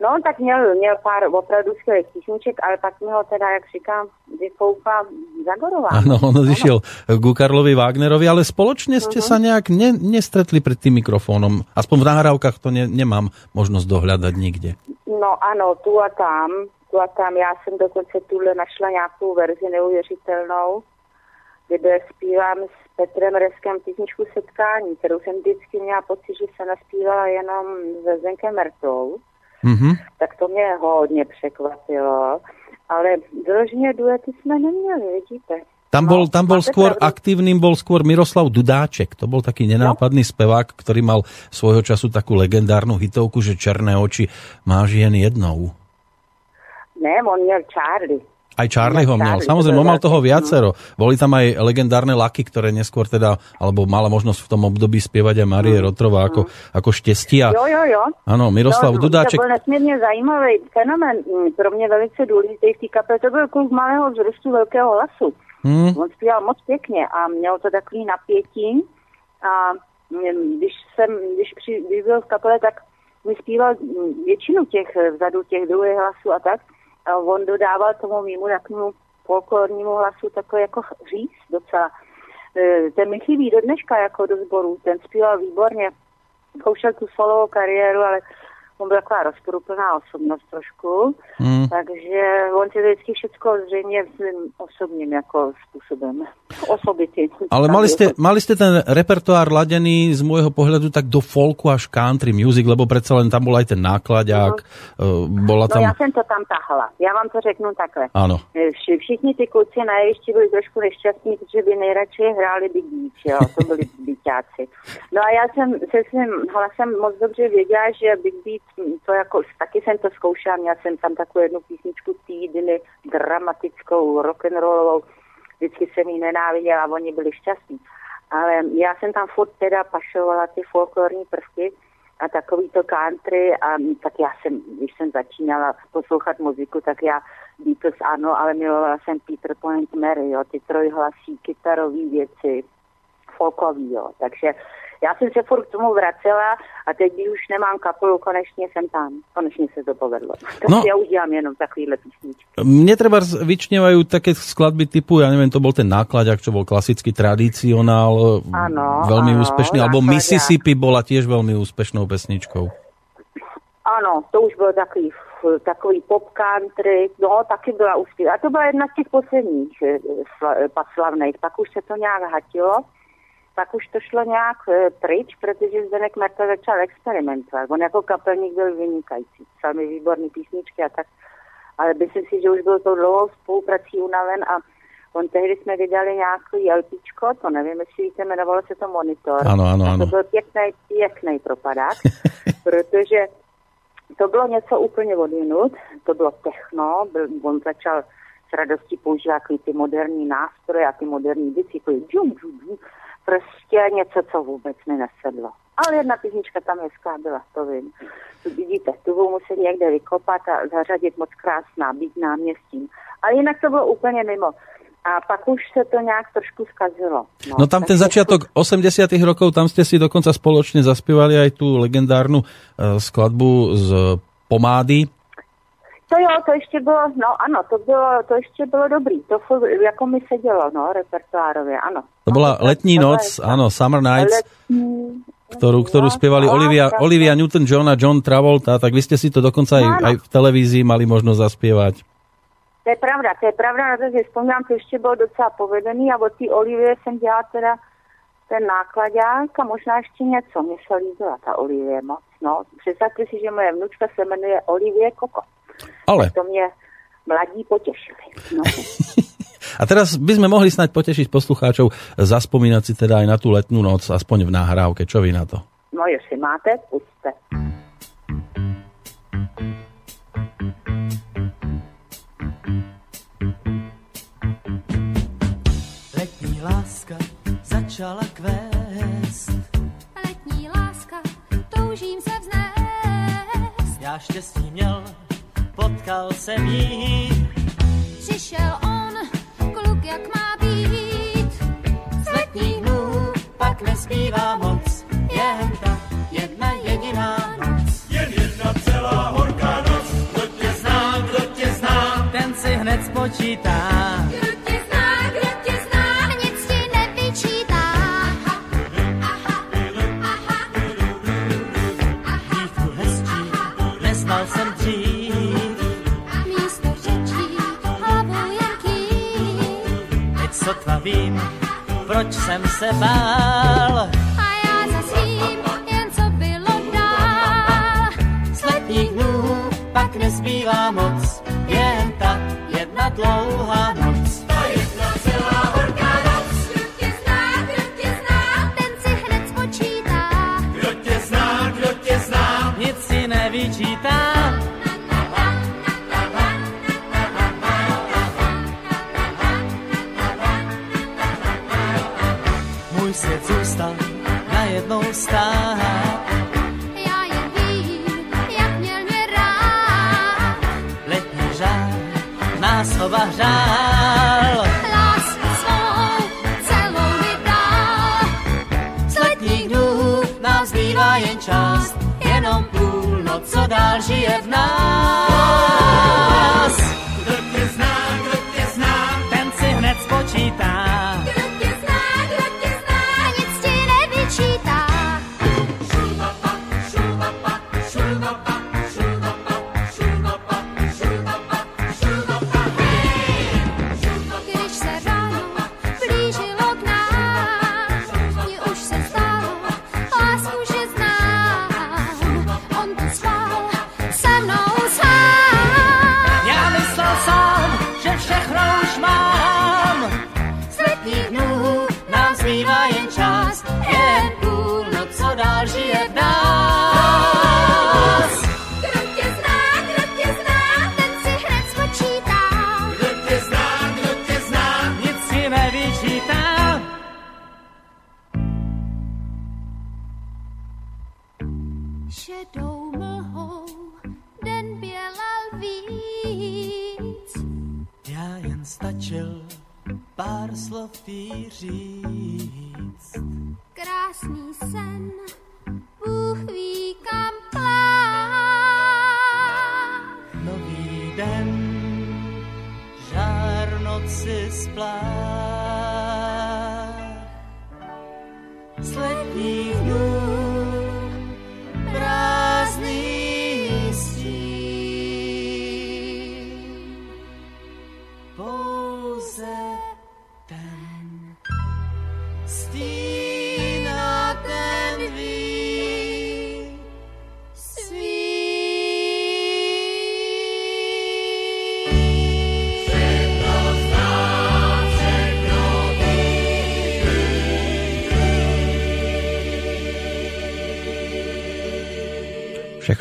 No, tak měl, měl pár opravdu skvělých písniček, ale pak mi ho teda, jak říkám, vyfoukla Zagorová. Ano, on odišiel ku Karlovi Wagnerovi, ale spoločne ste uh-huh. sa nejak ne, nestretli pred tým mikrofónom. Aspoň v nahrávkach to ne, nemám možnosť dohľadať nikde. No ano, tu a tam, tu a tam. Já jsem dokonce tuhle našla nějakou verzi neuvěřitelnou, kde zpívám s Petrem Reskem písničku Setkání, kterou jsem vždycky měla pocit, že se naspívala jenom se Zenkem Mertou mm-hmm. tak to mě hodně překvapilo. Ale vyloženě duety jsme neměli, vidíte. Tam bol, no, tam bol skôr pravdu. aktívnym, bol skôr Miroslav Dudáček. To bol taký nenápadný no. spevák, ktorý mal svojho času takú legendárnu hitovku, že Černé oči máš jen jednou. Ne, on měl Charlie. Aj ho měl. Samozrejme, on mal toho viacero. Boli tam aj legendárne laky, ktoré neskôr teda, alebo mala možnosť v tom období spievať aj Marie mm. Rotrová ako, ako štěstia. Jo, jo, jo. Ano, Miroslav no, Dudáček. To byl nesmírně zajímavý fenomén, mm, pro mě velice důležitý v té kapele. To byl kluk malého vzrůstu velkého hlasu. Hmm. On zpíval moc pěkně a měl to takový napětí a mm, když jsem, když, při, když byl v kapele, tak mi zpíval většinu těch vzadu, těch druhých hlasů a tak on dodával tomu mýmu takovému folklornímu hlasu takový jako říz docela. E, ten mi chybí do dneška jako do sboru, ten zpíval výborně, zkoušel tu solovou kariéru, ale on byl taková rozporuplná osobnost trošku, mm. takže on si vždycky všechno zřejmě svým osobním jako způsobem. Osobity. Ale mali ste, mali ste ten repertoár ladený z môjho pohľadu tak do folku až country music, lebo predsa len tam bol aj ten nákladák. No. Bola tam... No já jsem to tam tahla. Já vám to řeknu takhle. Ano. E, vši, všichni ty kluci na jevišti byli trošku nešťastní, protože by nejradši hráli Big Beach, jo. To byli byťáci. No a já jsem se svým hlasem moc dobře věděla, že Big Beat to jako, taky jsem to zkoušela, měla jsem tam takovou jednu písničku týdny, dramatickou, rock'n'rollovou, vždycky jsem ji nenáviděla a oni byli šťastní. Ale já jsem tam furt teda pašovala ty folklorní prvky a takový to country a tak já jsem, když jsem začínala poslouchat muziku, tak já Beatles ano, ale milovala jsem Peter Point Mary, jo, ty trojhlasí, kytarové věci, folkový, jo. Takže já jsem se furt k tomu vracela a teď, už nemám kapelu, konečně jsem tam. Konečně se to povedlo. Tak no, já už dělám jenom takovýhle písničky. Mne treba vyčnevajú také skladby typu, ja neviem, to bol ten nákladák, čo bol klasický tradicionál, ano, veľmi ano, úspešný, alebo. Mississippi bola tiež veľmi úspešnou pesničkou. Ano, to už byl takový, takový pop country, no taky byla úspěšná. A to byla jedna z těch posledních eh, slavných, pak už se to nějak hatilo pak už to šlo nějak e, pryč, protože Zdenek Merta začal experimentovat. On jako kapelník byl vynikající, psal mi výborný písničky a tak, ale myslím si, že už byl to dlouho spoluprací unaven a on tehdy jsme vydali nějaký LPčko, to nevím, jestli víte, jmenovalo se to Monitor. Ano, ano, ano. A to byl pěkný, pěkný propadák, protože to bylo něco úplně odjinut, to bylo techno, byl, on začal s radostí používat ty moderní nástroje a ty moderní věci, jako džum, džum, džum, prostě něco, co vůbec mi nesedlo. Ale jedna písnička tam je byla, to vím. Vidíte, tu budu muset někde vykopat a zařadit moc krásná, být náměstím. Ale jinak to bylo úplně mimo. A pak už se to nějak trošku skazilo. No tam ten začiatok 80 rokov, tam ste si dokonca spoločne zaspívali aj tú legendárnu uh, skladbu z Pomády. To jo, to ještě bylo, no ano, to bylo, to ještě bylo dobrý, to jako mi sedělo, no, repertoárově, ano. To bola letní noc, áno, Summer Nights, Letní, ktorú, ktorú spievali no, Olivia, Olivia Newton-John a John Travolta, tak vy ste si to dokonca aj, No, aj v televízii mali možnosť zaspievať. To je pravda, to je pravda, na to si vzpomínám, to ještě bylo docela povedený a od té Olivie jsem dělala teda ten nákladák a možná ještě něco. Mně se líbila ta Olivie moc. No, představte si, že moje vnučka se jmenuje Olivie Koko. Ale To mě mladí potěšili. No. a teraz by sme mohli snať potešiť poslucháčov, zaspomínať si teda aj na tú letnú noc, aspoň v nahrávke. Čo vy na to? no, jestli máte, pusťte. Letní láska začala kvést. Letní láska, toužím se vznést. Já štěstí měl, potkal jsem jí. Přišel on, kluk jak má být. Z letních dnů pak nezbývá moc, jen ta jedna jediná noc. Jen jedna celá horká noc, kdo tě zná, kdo tě zná, ten si hned spočítá. Slov říct. Krásný sen, Bůh ví kam plán. Nový den, žár noci splách.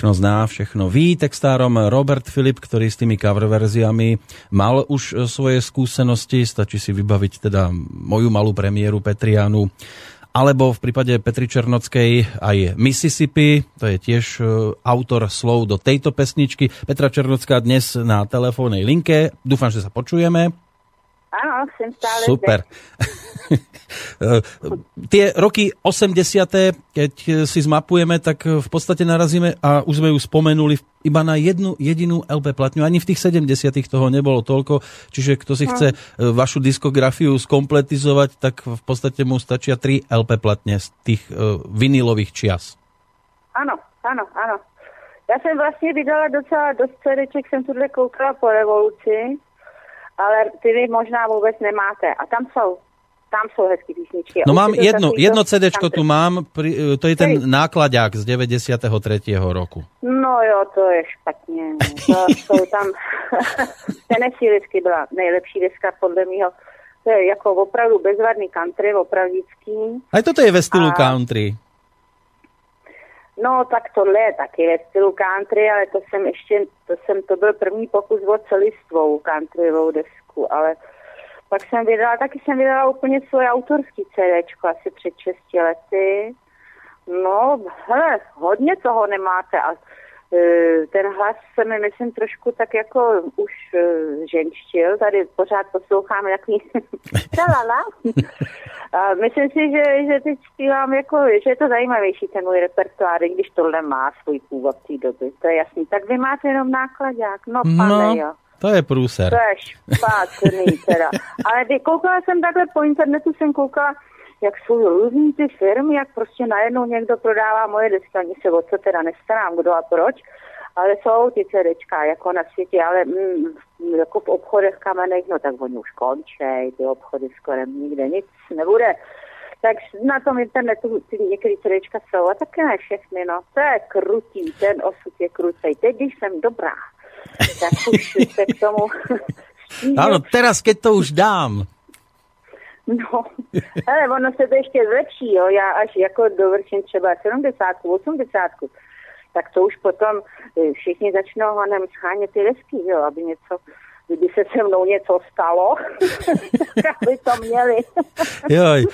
Všechno zná, všechno ví. Textárom Robert Filip, ktorý s tými cover verziami mal už e, svoje skúsenosti, stačí si vybaviť teda moju malú premiéru Petrianu, alebo v prípade Petri Černockej aj Mississippi, to je tiež e, autor slov do tejto pesničky. Petra Černocká dnes na telefónnej linke, dúfam, že sa počujeme. Áno, jsem stále Super. Tie roky 80. keď si zmapujeme, tak v podstate narazíme a už sme ju spomenuli iba na jednu jedinú LP platňu. Ani v tých 70. toho nebolo toľko, čiže kto si chce no. vašu diskografiu skompletizovať, tak v podstate mu stačia tri LP platne z tých uh, vinilových čias. Ano, ano, ano. Já jsem vlastně vydala docela dost CDček, jsem tuhle koukala po revoluci, ale ty vy možná vůbec nemáte. A tam jsou tam jsou hezké písničky. No mám jedno, jedno CD tu mám, to je ten nákladák z 93. roku. No jo, to je špatně. To jsou tam, Tennessee whisky byla nejlepší deska podle mého. To je jako opravdu bezvadný country, opravdický. A toto je ve stylu a... country. No, tak tohle je taky ve stylu country, ale to jsem ještě, to jsem, to byl první pokus o celistvou countryovou desku, ale pak jsem vydala, taky jsem vydala úplně svoje autorský CD, asi před 6 lety. No, hele, hodně toho nemáte a ten hlas se mi, myslím, trošku tak jako už e, ženštil. Tady pořád poslouchám jaký tralala. A myslím si, že, že teď zpívám jako, že je to zajímavější ten můj repertoár, i když tohle má svůj původ té doby, to je jasný. Tak vy máte jenom nákladák, no pane no. jo. To je průser. To je špatný teda. Ale koukala jsem takhle po internetu, jsem koukala, jak jsou různý ty firmy, jak prostě najednou někdo prodává moje desky, ani se o co teda nestarám, kdo a proč, ale jsou ty CDčka jako na světě, ale mm, jako v obchodech kamenech, no tak oni už končej, ty obchody skoro nikde nic nebude. Tak na tom internetu ty některé CDčka jsou a taky ne všechny, no. To je krutý, ten osud je krutý. Teď, když jsem dobrá, tak už se k tomu... Ano, teraz, keď to už dám. No, ale ono se to ještě zlepší, jo. Já až jako dovrším třeba 70, 80, tak to už potom eh, všichni začnou honem schánět ty desky, jo, aby něco kdyby se se mnou něco stalo, aby to měli. Joj,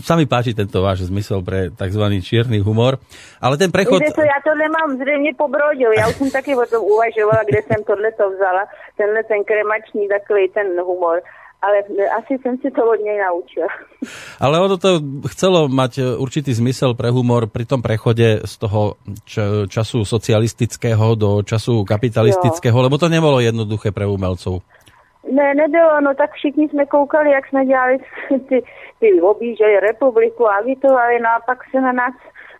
sa mi páči tento váš zmysel pre tzv. čierny humor, ale ten prechod... Víte co, já to nemám zřejmě po brodě, já už jsem taky o tom uvažovala, kde jsem tohle to vzala, tenhle ten kremační takový ten humor ale asi jsem si to od něj naučil. Ale ono to chcelo mať určitý zmysel pre humor pri tom prechode z toho času socialistického do času kapitalistického, jo. lebo to nebylo jednoduché pre umelcov. Ne, nebylo, no tak všichni jsme koukali, jak jsme dělali ty, ty objížděli republiku, agitovali, no a pak se na nás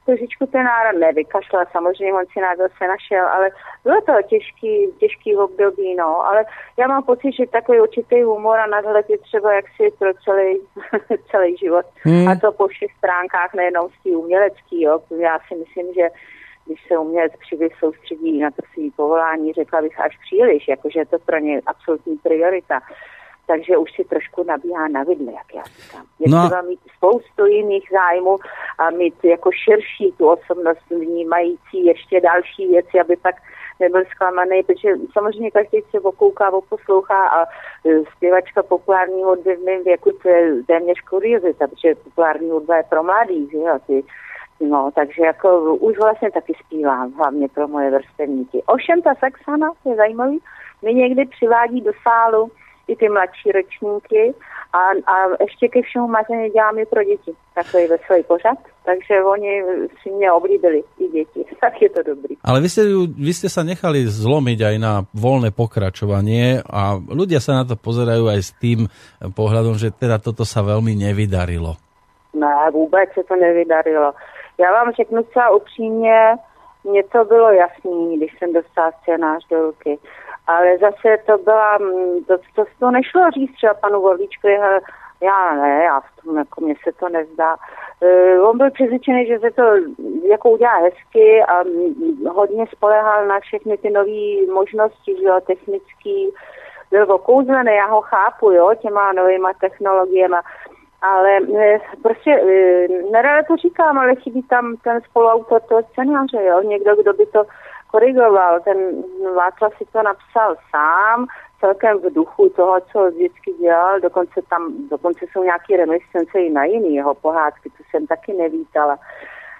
trošičku ten národ nevykašlal, samozřejmě on si nás zase našel, ale bylo to těžký, těžký období, no, ale já mám pocit, že takový určitý humor a nadhled je třeba jaksi pro celý, celý život. Hmm. A to po všech stránkách, nejenom z té umělecký, jo. Já si myslím, že když se umělec příliš soustředí na to svý povolání, řekla bych až příliš, jakože je to pro ně absolutní priorita takže už si trošku nabíhá na vidle, jak já říkám. Je no. třeba mít spoustu jiných zájmů a mít jako širší tu osobnost vnímající ještě další věci, aby pak nebyl zklamaný, protože samozřejmě každý se okouká, oposlouchá a e, zpěvačka populární hudby v mém věku, to je téměř kuriozita, protože populární hudba je pro mladý, že jo, ty No, takže jako už vlastně taky zpívám, hlavně pro moje vrstevníky. Ovšem ta Saxana je zajímavý, mě někdy přivádí do sálu i ty mladší ročníky a, a ještě ke všemu mařeně dělám i pro děti. Takový veselý pořad, takže oni si mě oblíbili, i děti, tak je to dobrý. Ale vy jste, vy jste sa nechali zlomiť aj na volné pokračovanie a ľudia sa na to pozerajú aj s tým pohľadom, že teda toto sa veľmi nevydarilo. Ne, vůbec se to nevydarilo. Já vám řeknu třeba upřímně, mně to bylo jasný, když jsem dostala scénář do ruky ale zase to byla, mm, to, to, to nešlo říct třeba panu Volvíčkovi, já ne, já v tom, jako mně se to nezdá. Uh, on byl přesvědčený, že se to jako udělá hezky a mm, hodně spolehal na všechny ty nové možnosti, že jo, technický. Byl okouzlený, já ho chápu, jo, těma novýma technologiemi, ale e, prostě e, nerada to říkám, ale chybí tam ten spoluautor toho scénáře, jo, někdo, kdo by to korigoval. Ten Václav si to napsal sám, celkem v duchu toho, co vždycky dělal, dokonce tam, dokonce jsou nějaké reminiscence i na jiný jeho pohádky, to jsem taky nevítala.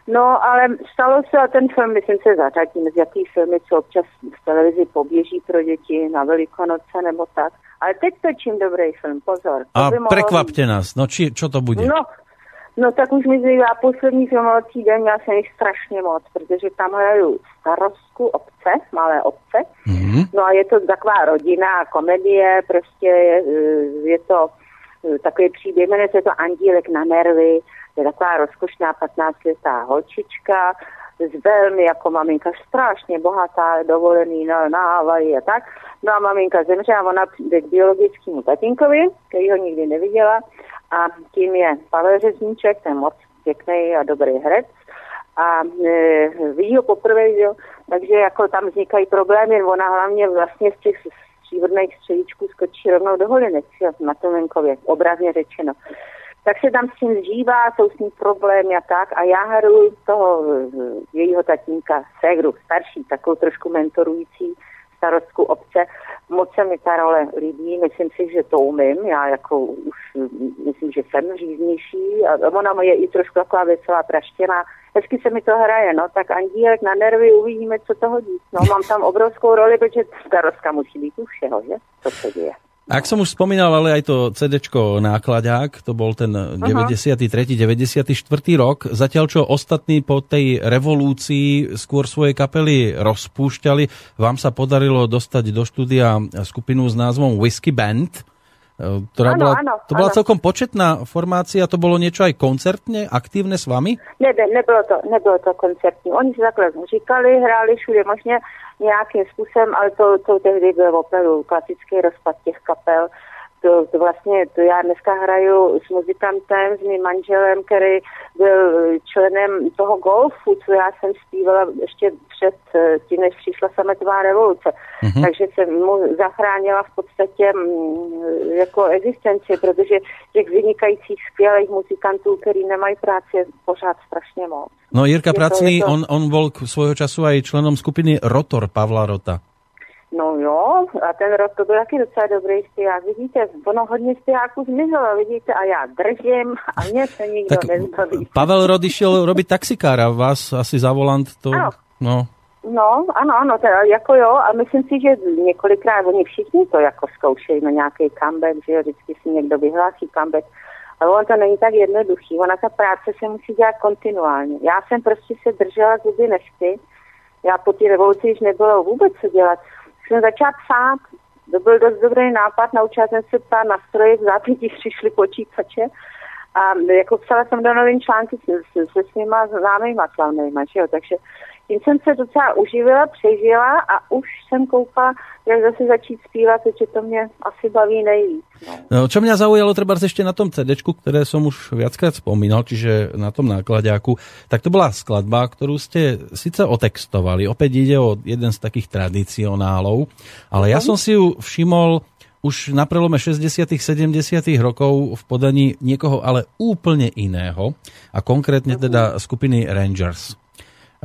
No, ale stalo se a ten film, myslím se zařadím, z jaký filmy, co občas v televizi poběží pro děti na Velikonoce nebo tak. Ale teď točím dobrý film, pozor. To A prekvapte nás, no či, čo to bude? No, no tak už mi zbývá poslední filmovací den, já jsem jich strašně moc, protože tam hraju starostku obce, malé obce. Mhm. No a je to taková rodina, komedie, prostě je, je to eh, takový příběh, jmenuje se to Andílek na nervy, je taková rozkošná 15-letá holčička, z velmi jako maminka strašně bohatá, dovolený na, na Havaji a tak. No a maminka zemře a ona jde k biologickému tatínkovi, který ho nikdy neviděla a tím je Pavel Řezníček, ten moc pěkný a dobrý herec a e, vidí ho poprvé, jo, takže jako tam vznikají problémy, ona hlavně vlastně z těch stříbrných středičků skočí rovnou do jo, na Tomenkově, obrazně řečeno. Tak se tam s tím zžívá, jsou s ním problémy a tak a já hru toho e, jejího tatínka, ségru, starší, takovou trošku mentorující starostku obce. Moc se mi ta role líbí, myslím si, že to umím, já jako už myslím, že jsem říznější a ona je i trošku taková veselá praštěná. Hezky se mi to hraje, no, tak Andílek na nervy, uvidíme, co to hodí. No, mám tam obrovskou roli, protože starostka musí být u všeho, že? To se děje. Ak som už spomínal, ale aj to CDčko nákladák, to bol ten 93. 94. rok, zatiaľ čo ostatní po tej revolúcii skôr svoje kapely rozpúšťali, vám sa podarilo dostať do štúdia skupinu s názvom Whiskey Band, e, ktorá Áno, bola, áno, to bola áno. celkom početná formácia, to bolo niečo aj koncertne, aktívne s vami? Ne, ne, nebylo to, nebylo to koncertní. Oni si takhle říkali, hráli všude možně nějakým způsobem, ale to, to tehdy byl opravdu klasický rozpad těch kapel. To, to vlastně, to já dneska hraju s muzikantem, s mým manželem, který byl členem toho golfu, co já jsem zpívala ještě před eh, tím, než přišla sametová revoluce. Mm-hmm. Takže jsem mu zachránila v podstatě mm, jako existenci, protože těch vynikajících skvělých muzikantů, který nemají práci, je pořád strašně moc. No Jirka Je Pracný, to- on, on bol k svojho času aj členom skupiny Rotor Pavla Rota. No jo, a ten rok to byl taky docela dobrý zpěvák. Vidíte, ono hodně zpěváků zmizelo, vidíte, a já držím a mě se nikdo Tak nezbaví. Pavel Rod išiel robiť taxikára, vás asi za volant to... Áno. No, No, ano, ano, teda jako jo, a myslím si, že několikrát oni všichni to jako zkoušejí na nějaký comeback, že jo, vždycky si někdo vyhlásí comeback, ale on to není tak jednoduchý, ona ta práce se musí dělat kontinuálně. Já jsem prostě se držela zuby nechty, já po té revoluci již nebylo vůbec co dělat. Jsem začala psát, to byl dost dobrý nápad, naučila jsem se psát na stroji, v zápětí přišly počítače. A jako psala jsem do novin články se, se, se svýma známýma slavnýma, že jo, takže tím jsem se docela uživila, přežila a už jsem koupala, jak zase začít zpívat, protože to mě asi baví nejvíc. No. No, čo mňa zaujalo treba ešte na tom CD, ktoré som už viackrát spomínal, čiže na tom nákladiaku, tak to bola skladba, ktorú ste síce otextovali, opäť ide o jeden z takých tradicionálov, ale ja som si ju všimol už na prelome 60 70 rokov v podaní niekoho ale úplne iného a konkrétne teda skupiny Rangers.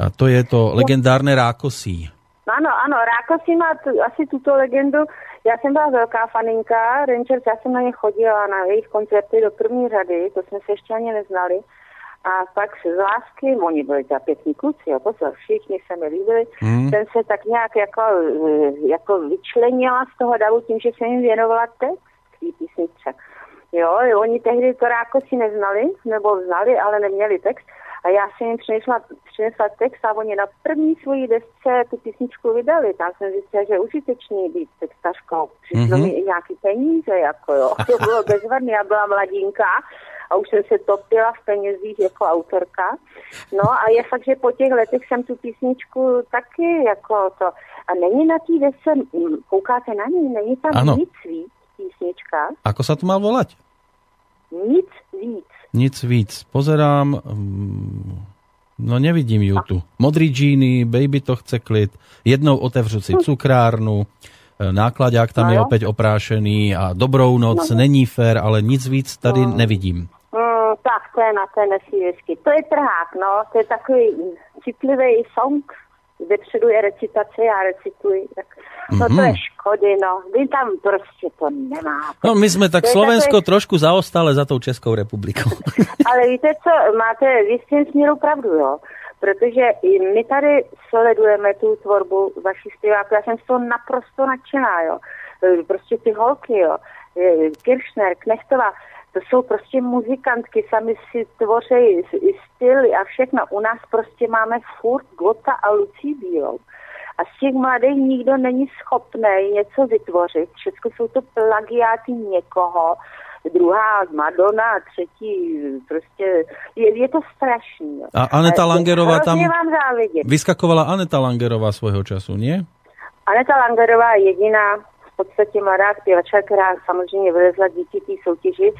A to je to legendárne Rákosí. Ano, ano, Rákosí má t- asi tuto legendu. Já jsem byla velká faninka Rangers, já jsem na ně chodila na jejich koncerty do první řady, to jsme se ještě ani neznali. A pak z lásky, oni byli za pěkní kluci, jo, pozor, všichni se mi líbili, Hmm. jsem se tak nějak jako, jako vyčlenila z toho davu tím, že jsem jim věnovala text té písničce. Jo, oni tehdy to Rákosi neznali, nebo znali, ale neměli text. A já jsem jim přinesla, přinesla text a oni na první svojí desce tu písničku vydali. Tam jsem zjistila, že je užitečný být textařkou. Přišlo Mhm. mi i nějaký peníze, jako jo. To bylo bezvadné, já byla mladinka a už jsem se topila v penězích jako autorka. No a je fakt, že po těch letech jsem tu písničku taky jako to. A není na té desce, koukáte na ní, není tam Ano. nic víc písnička, Ako sa to má volať? nic víc. Nic víc. Pozerám, mm, no nevidím ju tu. Modrý džíny, baby to chce klid, jednou otevřu si cukrárnu, e, nákladák tam No je jo. opět oprášený a dobrou noc, No. není fér, ale nic víc tady No. nevidím. Mm, tak to je na té hezky. To je trhák, no, to je takový citlivý song, vepředu je recitace, já recituji, tak no to je škody, no. Vy tam prostě to nemáte. No my jsme tak To Slovensko takové- trošku zaostale za tou Českou republikou. Ale víte co, máte v jistém směru pravdu, jo. Protože i my tady sledujeme tu tvorbu vaší zpěváků. Já jsem z toho naprosto nadšená, jo. Prostě ty holky, jo. Kiršner, Knechtová, to jsou prostě muzikantky, sami si tvoří i styly a všechno. U nás prostě máme furt Gota a Lucí Bílou. A z těch mladých nikdo není schopný něco vytvořit. Všechno jsou to plagiáty někoho. Druhá Madonna, třetí prostě, je, je to strašný. A Aneta Langerová tam- vám závidět. Vyskakovala Aneta Langerová svojho času, nie? Aneta Langerová je jediná v podstatě mladá zpěvačka, která samozřejmě vylezla díky té soutěži,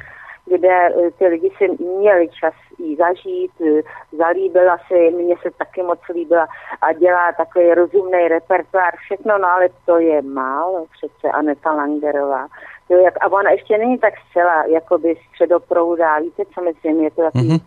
kde eh, ty lidi si měli čas jí zažít, eh, zalíbila se, jim, mně se taky moc líbila a dělá takový rozumný repertoár, všechno, no ale to je málo přece Aneta Langerová. To je jak, a ona ještě není tak zcela jakoby středoproudá, víte, co myslím, je to takový Mhm.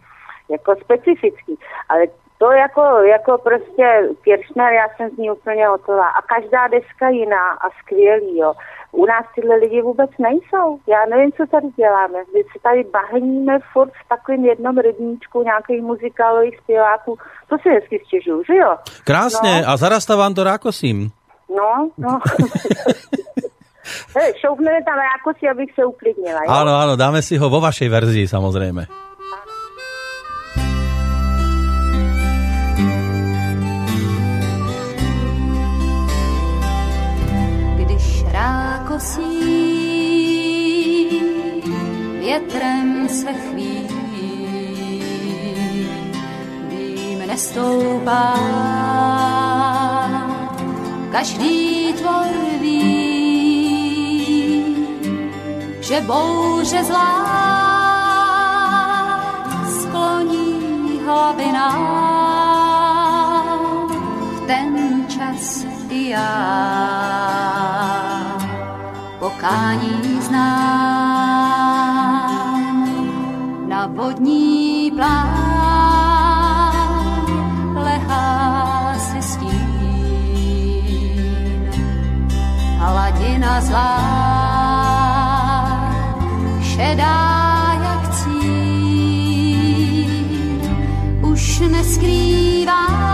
jako specifický, ale to jako, jako prostě Kirchner, já jsem z ní úplně hotová. A každá deska jiná a skvělý, jo. U nás tyhle lidi vůbec nejsou. Já nevím, co tady děláme. My se tady bahníme furt v takovém jednom rybníčku nějakých muzikálových zpěváků. To si hezky stěžuju, že jo? Krásne, No. a zarastá vám to rákosím. No, no. Hej, šoupneme tam rákosi, abych se uklidnila, jo? Áno, áno, dáme si ho vo vašej verzii, samozrejme. Větrem se chvíjí, vím nestoupá, každý tvor ví, že bouře zlá skloní hlavy nám. V ten čas i já. Pokání znám vodní plán lehá si stín. Hladina zlá šedá jak cín. Už neskrývá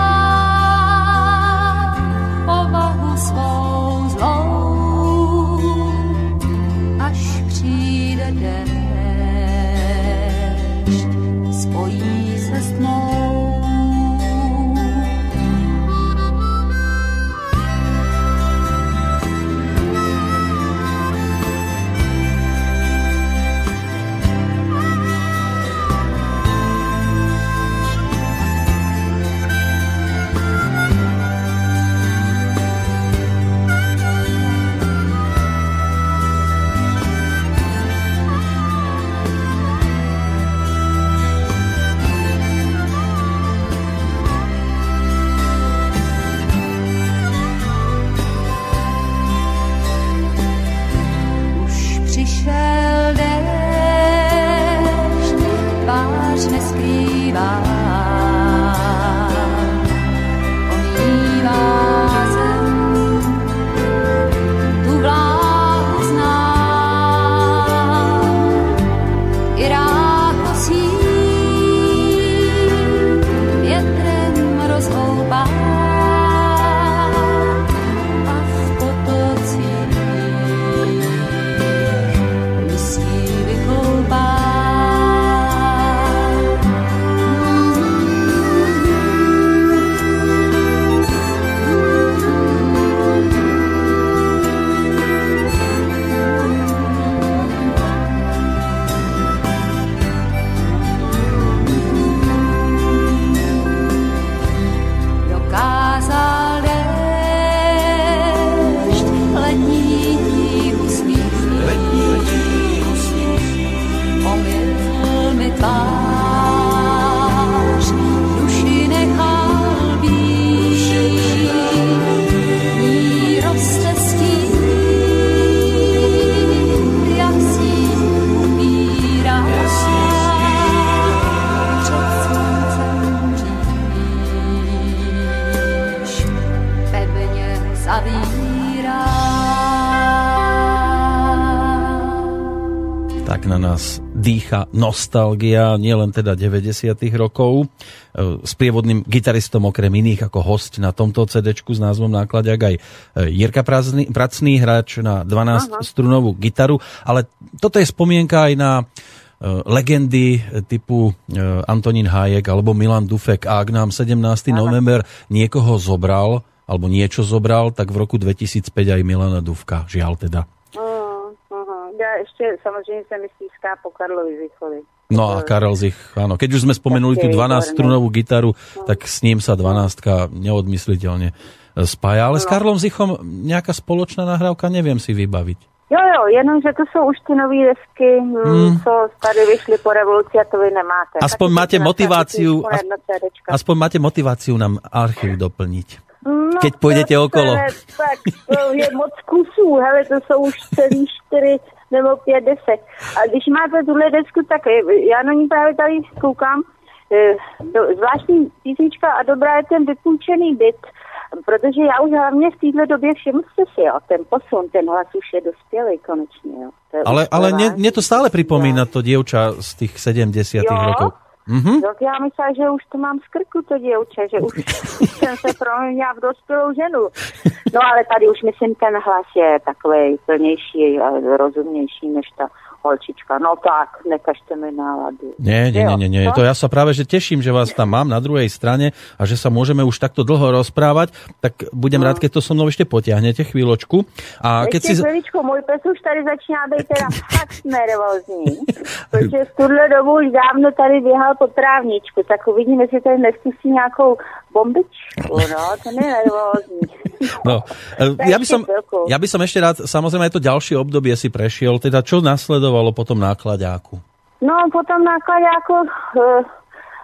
nostalgia, nielen teda 90 rokov. E, s prievodným gitaristom okrem iných ako host na tomto CD s názvom Nákladiak aj e, Jirka Pracný, Pracný hráč na 12-strunovú gitaru, ale toto je spomienka aj na e, legendy typu Antonín Hájek alebo Milan Dufek. A ak nám 17. november niekoho zobral, alebo niečo zobral, tak v roku 2005 aj Milana Dufka, žiaľ teda já ještě samozřejmě se mi stýská po Karlovi Zichovi. No a Karel Zich, áno. Keď už sme spomenuli tú 12-strunovú gitaru, tak s ním sa 12 neodmysliteľne spája. Ale no. s Karlom Zichom nejaká spoločná nahrávka neviem si vybaviť. Jo, jo, jenomže to jsou už ty nové desky, mm. co tady vyšly po revoluci a to vy nemáte. Aspoň tak máte motiváciu, aspoň máte motiváciu nám archiv doplniť. No, Keď půjdete okolo. Tak to je moc kusů, hele, to jsou už celý čtyři nebo pět desek. A když máte tuhle desku, tak já na ní právě tady koukám, eh, zvláštní písnička a dobrá je ten vypůjčený byt, protože já už hlavně v této době všiml jste si, jo, ten posun, ten hlas už je dospělý konečně. Jo. To ale ale mě, mě to stále připomíná to děvča z těch 70. Jo? rokov. Mm-hmm. Tak já myslela, že už to mám z krku, to děvče, že už jsem se proměnila v dospělou ženu. No ale tady už myslím, ten hlas je takový plnější a rozumnější než ta holčička. No tak, nekažte mi náladu. Nie, nie, nie, nie, nie. To ja sa práve že teším, že vás tam mám na druhej strane a že sa môžeme už takto dlho rozprávať, tak budem no. rád, keď to so mnou ešte potiahnete chvíľočku. A keď si... chvíličku, môj pes už tady začíná být teda fakt nervózní, protože v tuhle dobu už dávno tady běhal po trávničku, tak uvidíme, jestli tady neskusí nějakou bombičku, no, ten je nervózní. No, ja by, som, ja by som ešte rád, samozrejme aj to ďalšie obdobie si prešiel, teda čo nasledovalo potom nákladáku? No, potom nákladáku uh,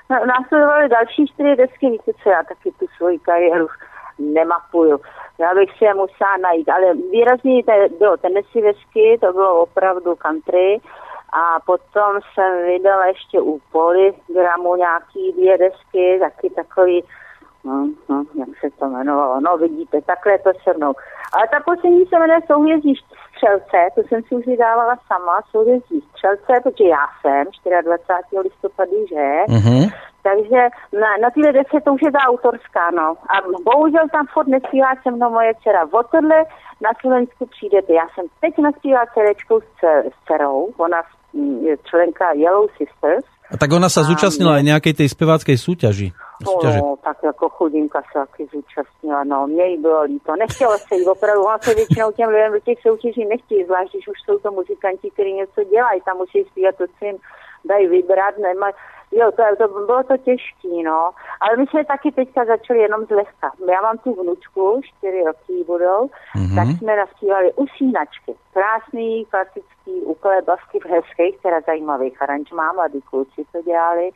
následovaly další čtyři desky, víte co, já taky tu svoji kariéru nemapuju. Já bych si je musela najít, ale výrazně bylo Tennessee desky, to bylo opravdu country, a potom jsem vydala ještě u Polygramu nějaký dvě desky, taky takový No, no, jak se to jmenovalo. No, vidíte, takhle je to se mnou. Ale ta poslední se jmenuje Souhvězdí střelce, to jsem si už vydávala sama, Souhvězdí střelce, protože já jsem 24. listopadu, že? Mm-hmm. Takže na, na téhle desce to už je ta autorská, no. A bohužel tam furt nespívá se mnou moje dcera. O tohle na Slovensku přijdete. Já jsem teď naspívala cerečkou s, s dcerou, ona je členka Yellow Sisters. A tak ona sa zúčastnila aj nejakej tej speváckej súťaži. No, tak jako chudinka se taky zúčastnila, no, mě jí bylo líto. Nechtělo se jí opravdu, ona se většinou těm lidem do těch soutěží nechtějí, zvlášť když už jsou to muzikanti, kteří něco dělají, tam musí zpívat to, co jim dají vybrat, nemaj, Jo, to, to, bylo to těžký, no. Ale my jsme taky teďka začali jenom zlehka. Já mám tu vnučku, čtyři roky budou, mm-hmm. tak jsme navštívali usínačky. Krásný, klasický, uklebavky v hezkých, teda zajímavých aranžmá, mladí kluci to dělali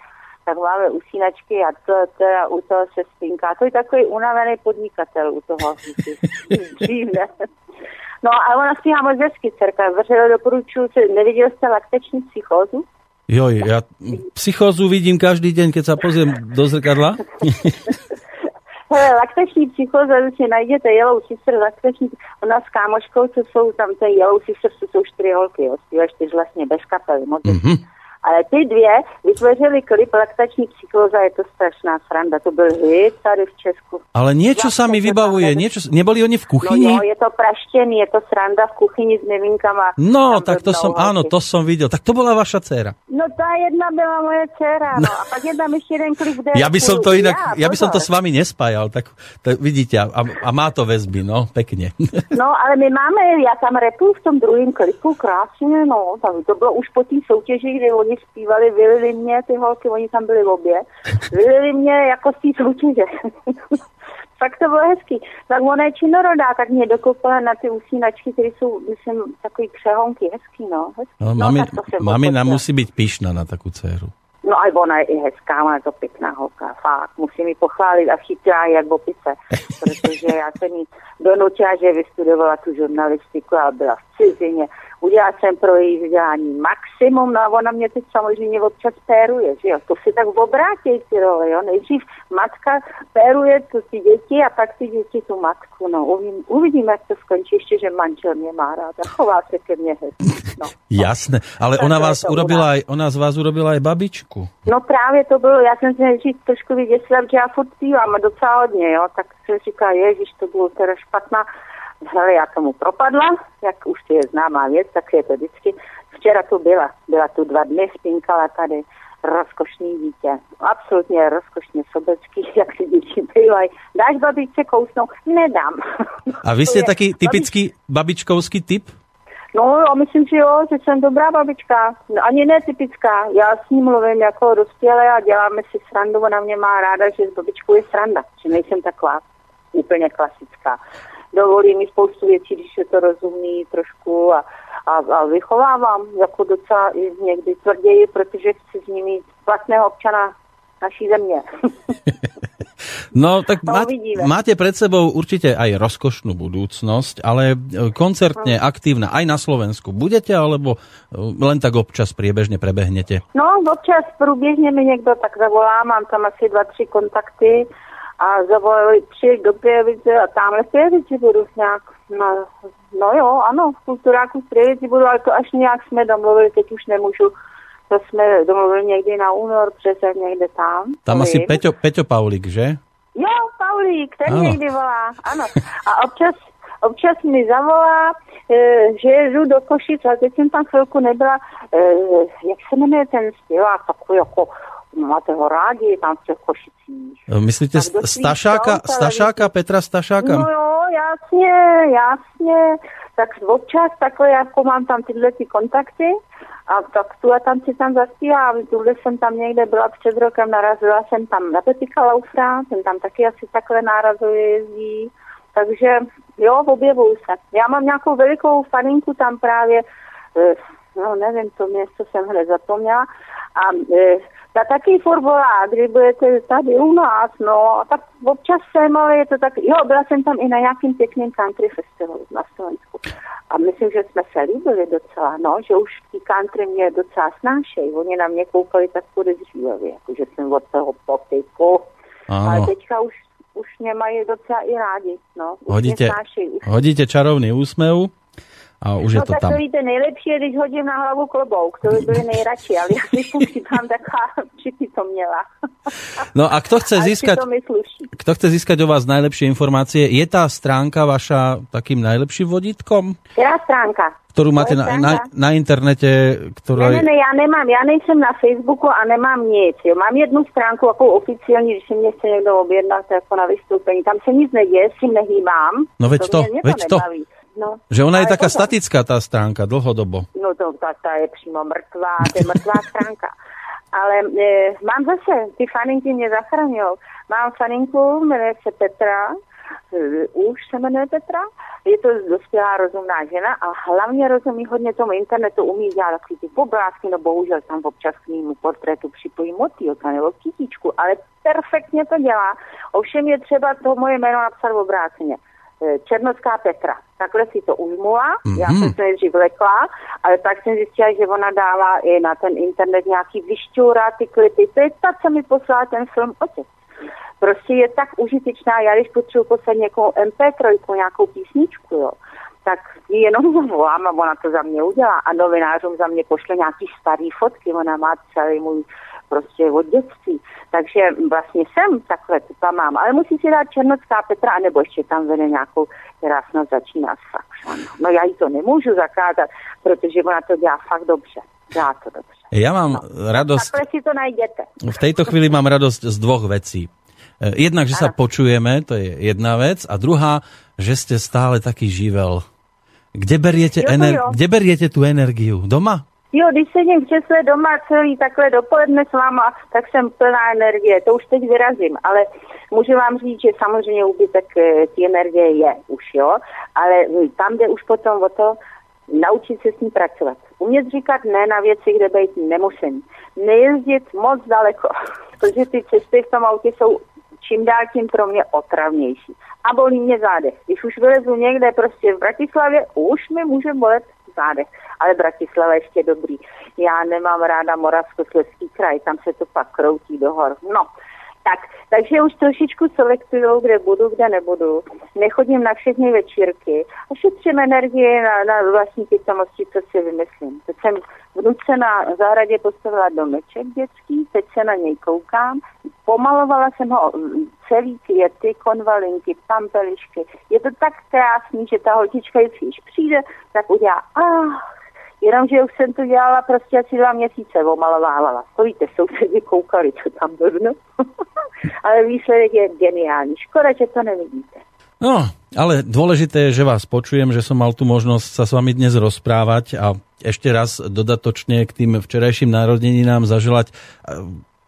tak máme usínačky a to, teda u toho se spinká. To je takový unavený podnikatel u toho. No a ona zpívá moc hezky, dcerka. Vřele doporučuju, neviděl jste lakteční psychózu? Joj, ja psychózu vidím každý deň, keď sa pozriem do zrkadla. Hele, laktační psychóza, si najdete Yellow Sister, laktační, ona s kámoškou, co jsou tam, ten Yellow Sister, to jsou čtyři holky, jo, čtyři vlastně bez kapely, moc. Mm-hmm. Ale ty dvě vytvořili klip Laktační psychóza, je to strašná sranda, to byl hit tady v Česku. Ale niečo sa mi vybavuje, niečo, neboli oni v kuchyni? No, no, je to praštený, je to sranda v kuchyni s nevinkama. No, tak to som, áno, to som videl. Tak to bola vaša dcera. No tá jedna byla moje dcera, no. no. A pak jedna ešte jeden klip, kde... Ja by som to inak, ja, ja by som to s vami nespájal, tak, tak vidíte, a, a má to väzby, no, pekne. No, ale my máme, ja tam repu v tom druhém klipu, krásně, no, to bylo už po té soutěži, kdy oni zpívali, vylili mě, ty holky, oni tam byli obě, vylili mě jako z té soutěže. Fakt to bylo hezký. Tak ona je činorodá, tak mě dokoupila na ty usínačky, které jsou, myslím, takový přehonky. Hezký, no. Hezký. No, mami, no mamina musí být píšna na takovou dceru. No a ona je i hezká, má to pěkná holka, fakt. Musím mi pochválit a chytrá jak opice, protože já jsem jí donutila, že vystudovala tu žurnalistiku a byla v cizině, Udělala jsem pro její vzdělání maximum, no a ona mě teď samozřejmě občas péruje, že jo. To si tak obrátí ty role, jo. Nejdřív matka péruje tu ty děti a pak ty děti tu matku, no. Uvidím, uvidíme, jak to skončí, ještě, že manžel mě má rád a chová se ke mně hezky, no. Jasné, ale Tak ona vás urobila aj, ona z vás urobila aj babičku. No právě to bylo, já jsem se nejdřív trošku vyděsila, že já furt zpívám a docela hodně, jo, tak jsem říkala, ježiš, to bylo teda špatná. Hele, já tomu propadla, jak už je známá věc, tak je to vždycky. Včera tu byla, byla tu dva dny, spinkala tady, rozkošný dítě, absolutně rozkošně sobecký, jak si děti bývají. Dáš babičce kousnout? Nedám. A vy To ste je- taký typický babičkovský typ? No, já myslím, že jo, že jsem dobrá babička. No, ani ne typická. Já s ním mluvím jako dospělé a děláme si srandu. Ona mě má ráda, že s babičkou je sranda. Že nejsem taková úplně klasická. Dovolí mi spoustu věcí, když je to rozumný trošku a, a, a vychovávám jako docela i někdy tvrději, protože chci z mít platného občana naší země. No, tak má, uvidíme. máte pred sebou určite aj rozkošnú budúcnosť, ale e, koncertne aktívna aj na Slovensku budete, alebo e, len tak občas priebežne prebehnete? No, občas průběžně mi někdo tak zavolá, mám tam asi dva, tři kontakty a zavolali přijď do Prievice a tamhle v Prievici budu nějak, no, no jo, ano, v kulturáku v Prievici budu, ale to až nějak jsme domluvili, teď už nemůžu, to jsme domluvili někdy na únor, březen, někde tam. Tam asi. Peťo, Peťo Paulík, že? Jo, Paulík, ten Ano. někdy volá, ano. A občas, občas mi zavolá, e, že jedu do Košic, ale teď jsem tam chvilku nebyla, e, jak se jmenuje ten zpěvák, takový jako, máte ho rádi, tam v těch Košicích. E, Myslíte Tak Stašáka, Stašáka, Petra Stašáka? No jo, jasně, jasně. Tak občas takhle, jako mám tam tyhle ty kontakty a tak tu a tam si tam zaspívám. Tuhle jsem tam někde byla před rokem, narazila jsem tam na Petika Laufra, ten tam taky asi takhle nárazově jezdí. Takže jo, objevuju se. Já mám nějakou velikou faninku tam právě, eh, no nevím, to město jsem hned zapomněla. A ta taky furt volá, kdy budete tady u nás, no, tak občas jsem, ale je to tak, jo, byla jsem tam i na nějakým pěkným country festivalu na Slovensku. A myslím, že jsme se líbili docela, no, že už ty country mě docela snášejí. Oni na mě koukali tak podezřívavě, jako že jsem od toho popiku. Ale Áno. teďka už, už mě mají docela i rádi, no. Už Hodíte, hodíte čarovný úsmev a už je no to tak tam. to víte, nejlepší je, když hodím na hlavu klobouk, to by byly nejradši, ale já si používám taková, všichni to měla. No a kto chce to sluší. kto chce získať o vás najlepšie informácie, je tá stránka vaša takým najlepším vodítkom, Která stránka? ktorú máte je na, na, na internete, ktorá Ne, ne, ne, já nemám, já nejsem na Facebooku a nemám nic. Jo. Mám jednu stránku jako oficiální, když si mě chce někdo objednat jako na vystoupení. Tam se nic neděje, s tím nehýbám. No veď to, mě, mě veď to. nebaví. No. Že ona je Ale taká pozor. statická tá stránka, dlhodobo. No to, ta, ta je přímo mrtvá, to je mrtvá stránka. Ale e, mám zase, ty faninky mě zachraňují. Mám faninku, jmenuje se Petra, e, už se jmenuje Petra, je to dospělá rozumná žena a hlavně rozumí hodně tomu internetu, umí dělat takový ty obrázky, no bohužel tam občas k mému portrétu připojí motýlka nebo kytičku, ale perfektně to dělá. Ovšem je třeba to moje jméno napsat obráceně. E, Černovská Petra. Takhle si to uzmula, mm-hmm. já jsem se nejdřív vlekla, ale tak jsem zjistila, že ona dává i na ten internet nějaký vyšťourá ty klipy. To je ta, co mi poslala ten film Otec. Prostě je tak užitečná, já když potřebuji poslat někou MP3, nějakou písničku, jo, tak ji jenom zavolám a ona to za mě udělá. A novinářům za mě pošle nějaký starý fotky, ona má celý můj prostě od dětství. Takže vlastně jsem takhle, to tam mám. Ale musí si dát Černocká Petra, anebo ještě tam vede nějakou, která snad začíná s Fakšanou. No já jí to nemůžu zakázat, protože ona to dělá fakt dobře. Dělá to dobře. Ja mám radosť, Takhle si to najděte. v tejto chvíli mám radosť z dvoch vecí. E, Jednak, že sa počujeme, to je jedna vec, a druhá, že ste stále taký živel. Kde beriete, Jo, ener- jo. kde beriete tú energiu? Doma? Jo, když sedím v křesle doma celý takhle dopoledne s váma, tak jsem plná energie. To už teď vyrazím, ale můžu vám říct, že samozřejmě úbytek eh, té energie je už, jo, ale hm, tam jde už potom o to, naučit se s ní pracovat. Umět říkat ne na věci, kde být nemusím. Nejezdit moc daleko, protože ty cesty v tom autě jsou čím dál tím pro mě otravnější. A bolí mě zádech. Když už vylezu někde prostě v Bratislavě, už mi může bolet zádech. Ale Bratislava ještě dobrý. Já nemám ráda Moravskoslezský kraj, tam se to pak kroutí do hor. No, tak, takže už trošičku selektuju, kde budu, kde nebudu. Nechodím na všechny večírky a šetřím energii na, na vlastní pitomosti, co si vymyslím. Teď jsem vnuce na zahradě postavila domeček dětský, teď se na něj koukám. Pomalovala jsem ho celý květy, konvalinky, pampelišky. Je to tak krásný, že ta holčička, když přijde, tak udělá, ach, Jenomže už jsem to dělala prostě asi dva měsíce, omalovávala. To víte, sousedi koukali, co tam blbno. ale výsledek je geniální. Škoda, že to nevidíte. No, ale dôležité je, že vás počujem, že som mal tu možnosť sa s vami dnes rozprávať a ešte raz dodatočne k tým včerajším narodeninám zaželať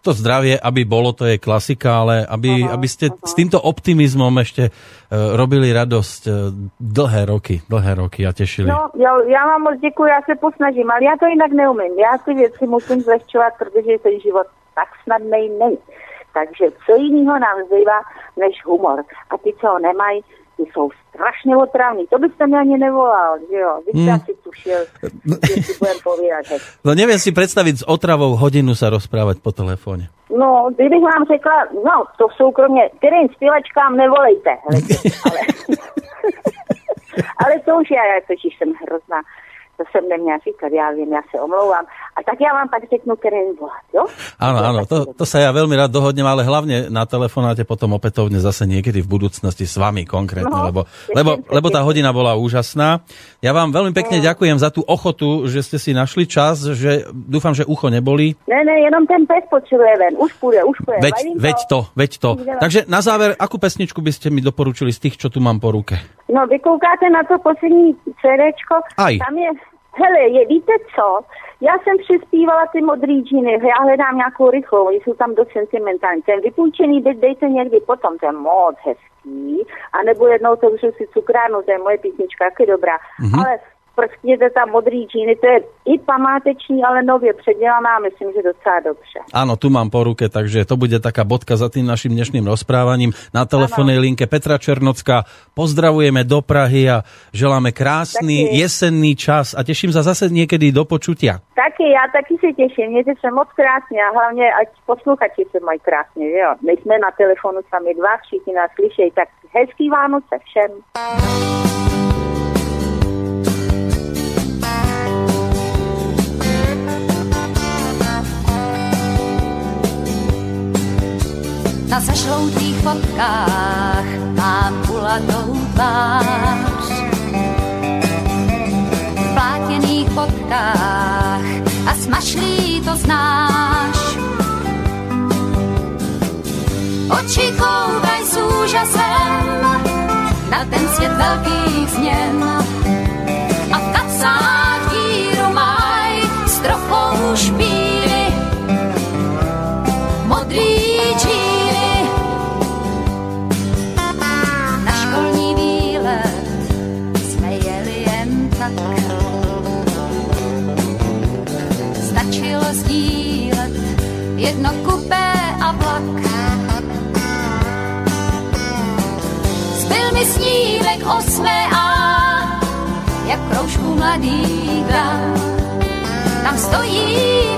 to zdravie, aby bolo, to je klasika, ale aby, aha, aby ste aha. s týmto optimizmom ešte uh, robili radosť uh, dlhé roky, dlhé roky a tešili. No, já, já vám moc děkuji, já se posnažím, ale já to jinak neumím. Já ty věci musím zlehčovat, protože ten život tak snadný není. Takže co jiného nám zbývá než humor. A ty, co ho nemají, ty jsou strašně otravní. To byste mě ani nevolal, že jo? Vy jste hmm. asi tušil, že si budem povídat. No nevím si představit s otravou hodinu se rozprávat po telefóně. No, kdybych vám řekla, no, to jsou kromě, kterým zpěvačkám nevolejte. Ale, ale, ale to už já, totiž jsem hrozná to jsem neměla říkat, já vím, já se omlouvám. A tak já vám pak řeknu, který volat, jo? Áno, áno, to, to sa ja veľmi rád dohodnem, ale hlavne na telefonáte potom opätovne zase niekedy v budúcnosti s vami konkrétne, no, lebo, lebo, lebo tá hodina bola úžasná. Ja vám veľmi pekne no. ďakujem za tú ochotu, že ste si našli čas, že dúfam, že ucho neboli. Ne, ne, jenom ten pes potřebuje ven, už půjde, už půjde. Veď, veď to, veď to. Takže na záver, akú pesničku by ste mi doporučili z tých, čo tu mám po ruke? No, vy koukáte na to poslední CDčko, Aj. tam je Hele, je, víte co? Já jsem přispívala ty modrý džíny, já hledám nějakou rychlou, oni jsou tam dost sentimentální. Ten vypůjčený byt dejte někdy potom, to je moc hezký. A nebo jednou to už si cukrárnu, to je moje písnička, jak je dobrá. Mm-hmm. Ale prskněte tam modrý džíny, to je i památeční, ale nově předělaná, myslím, že docela dobře. Áno, tu mám po ruke, takže to bude taká bodka za tým našim dnešným rozprávaním. Na telefónnej linke Petra Černocka pozdravujeme do Prahy a želáme krásný taky. jesenný čas a teším sa zase niekedy do počutia. Taky, já taky se těším, mějte se moc krásně a hlavně ať posluchači se mají krásně, jo. My jsme na telefonu sami dva, všichni nás slyšejí, tak hezký Vánoce všem. Na zažloutých fotkách mám kulatou tvář. V plátěných fotkách a smašlý to znáš. Oči koukaj s úžasem na ten svět velkých změn. A v kapsách díru maj s trochou špíry osmé a jak kroužku mladý dran. Tam stojím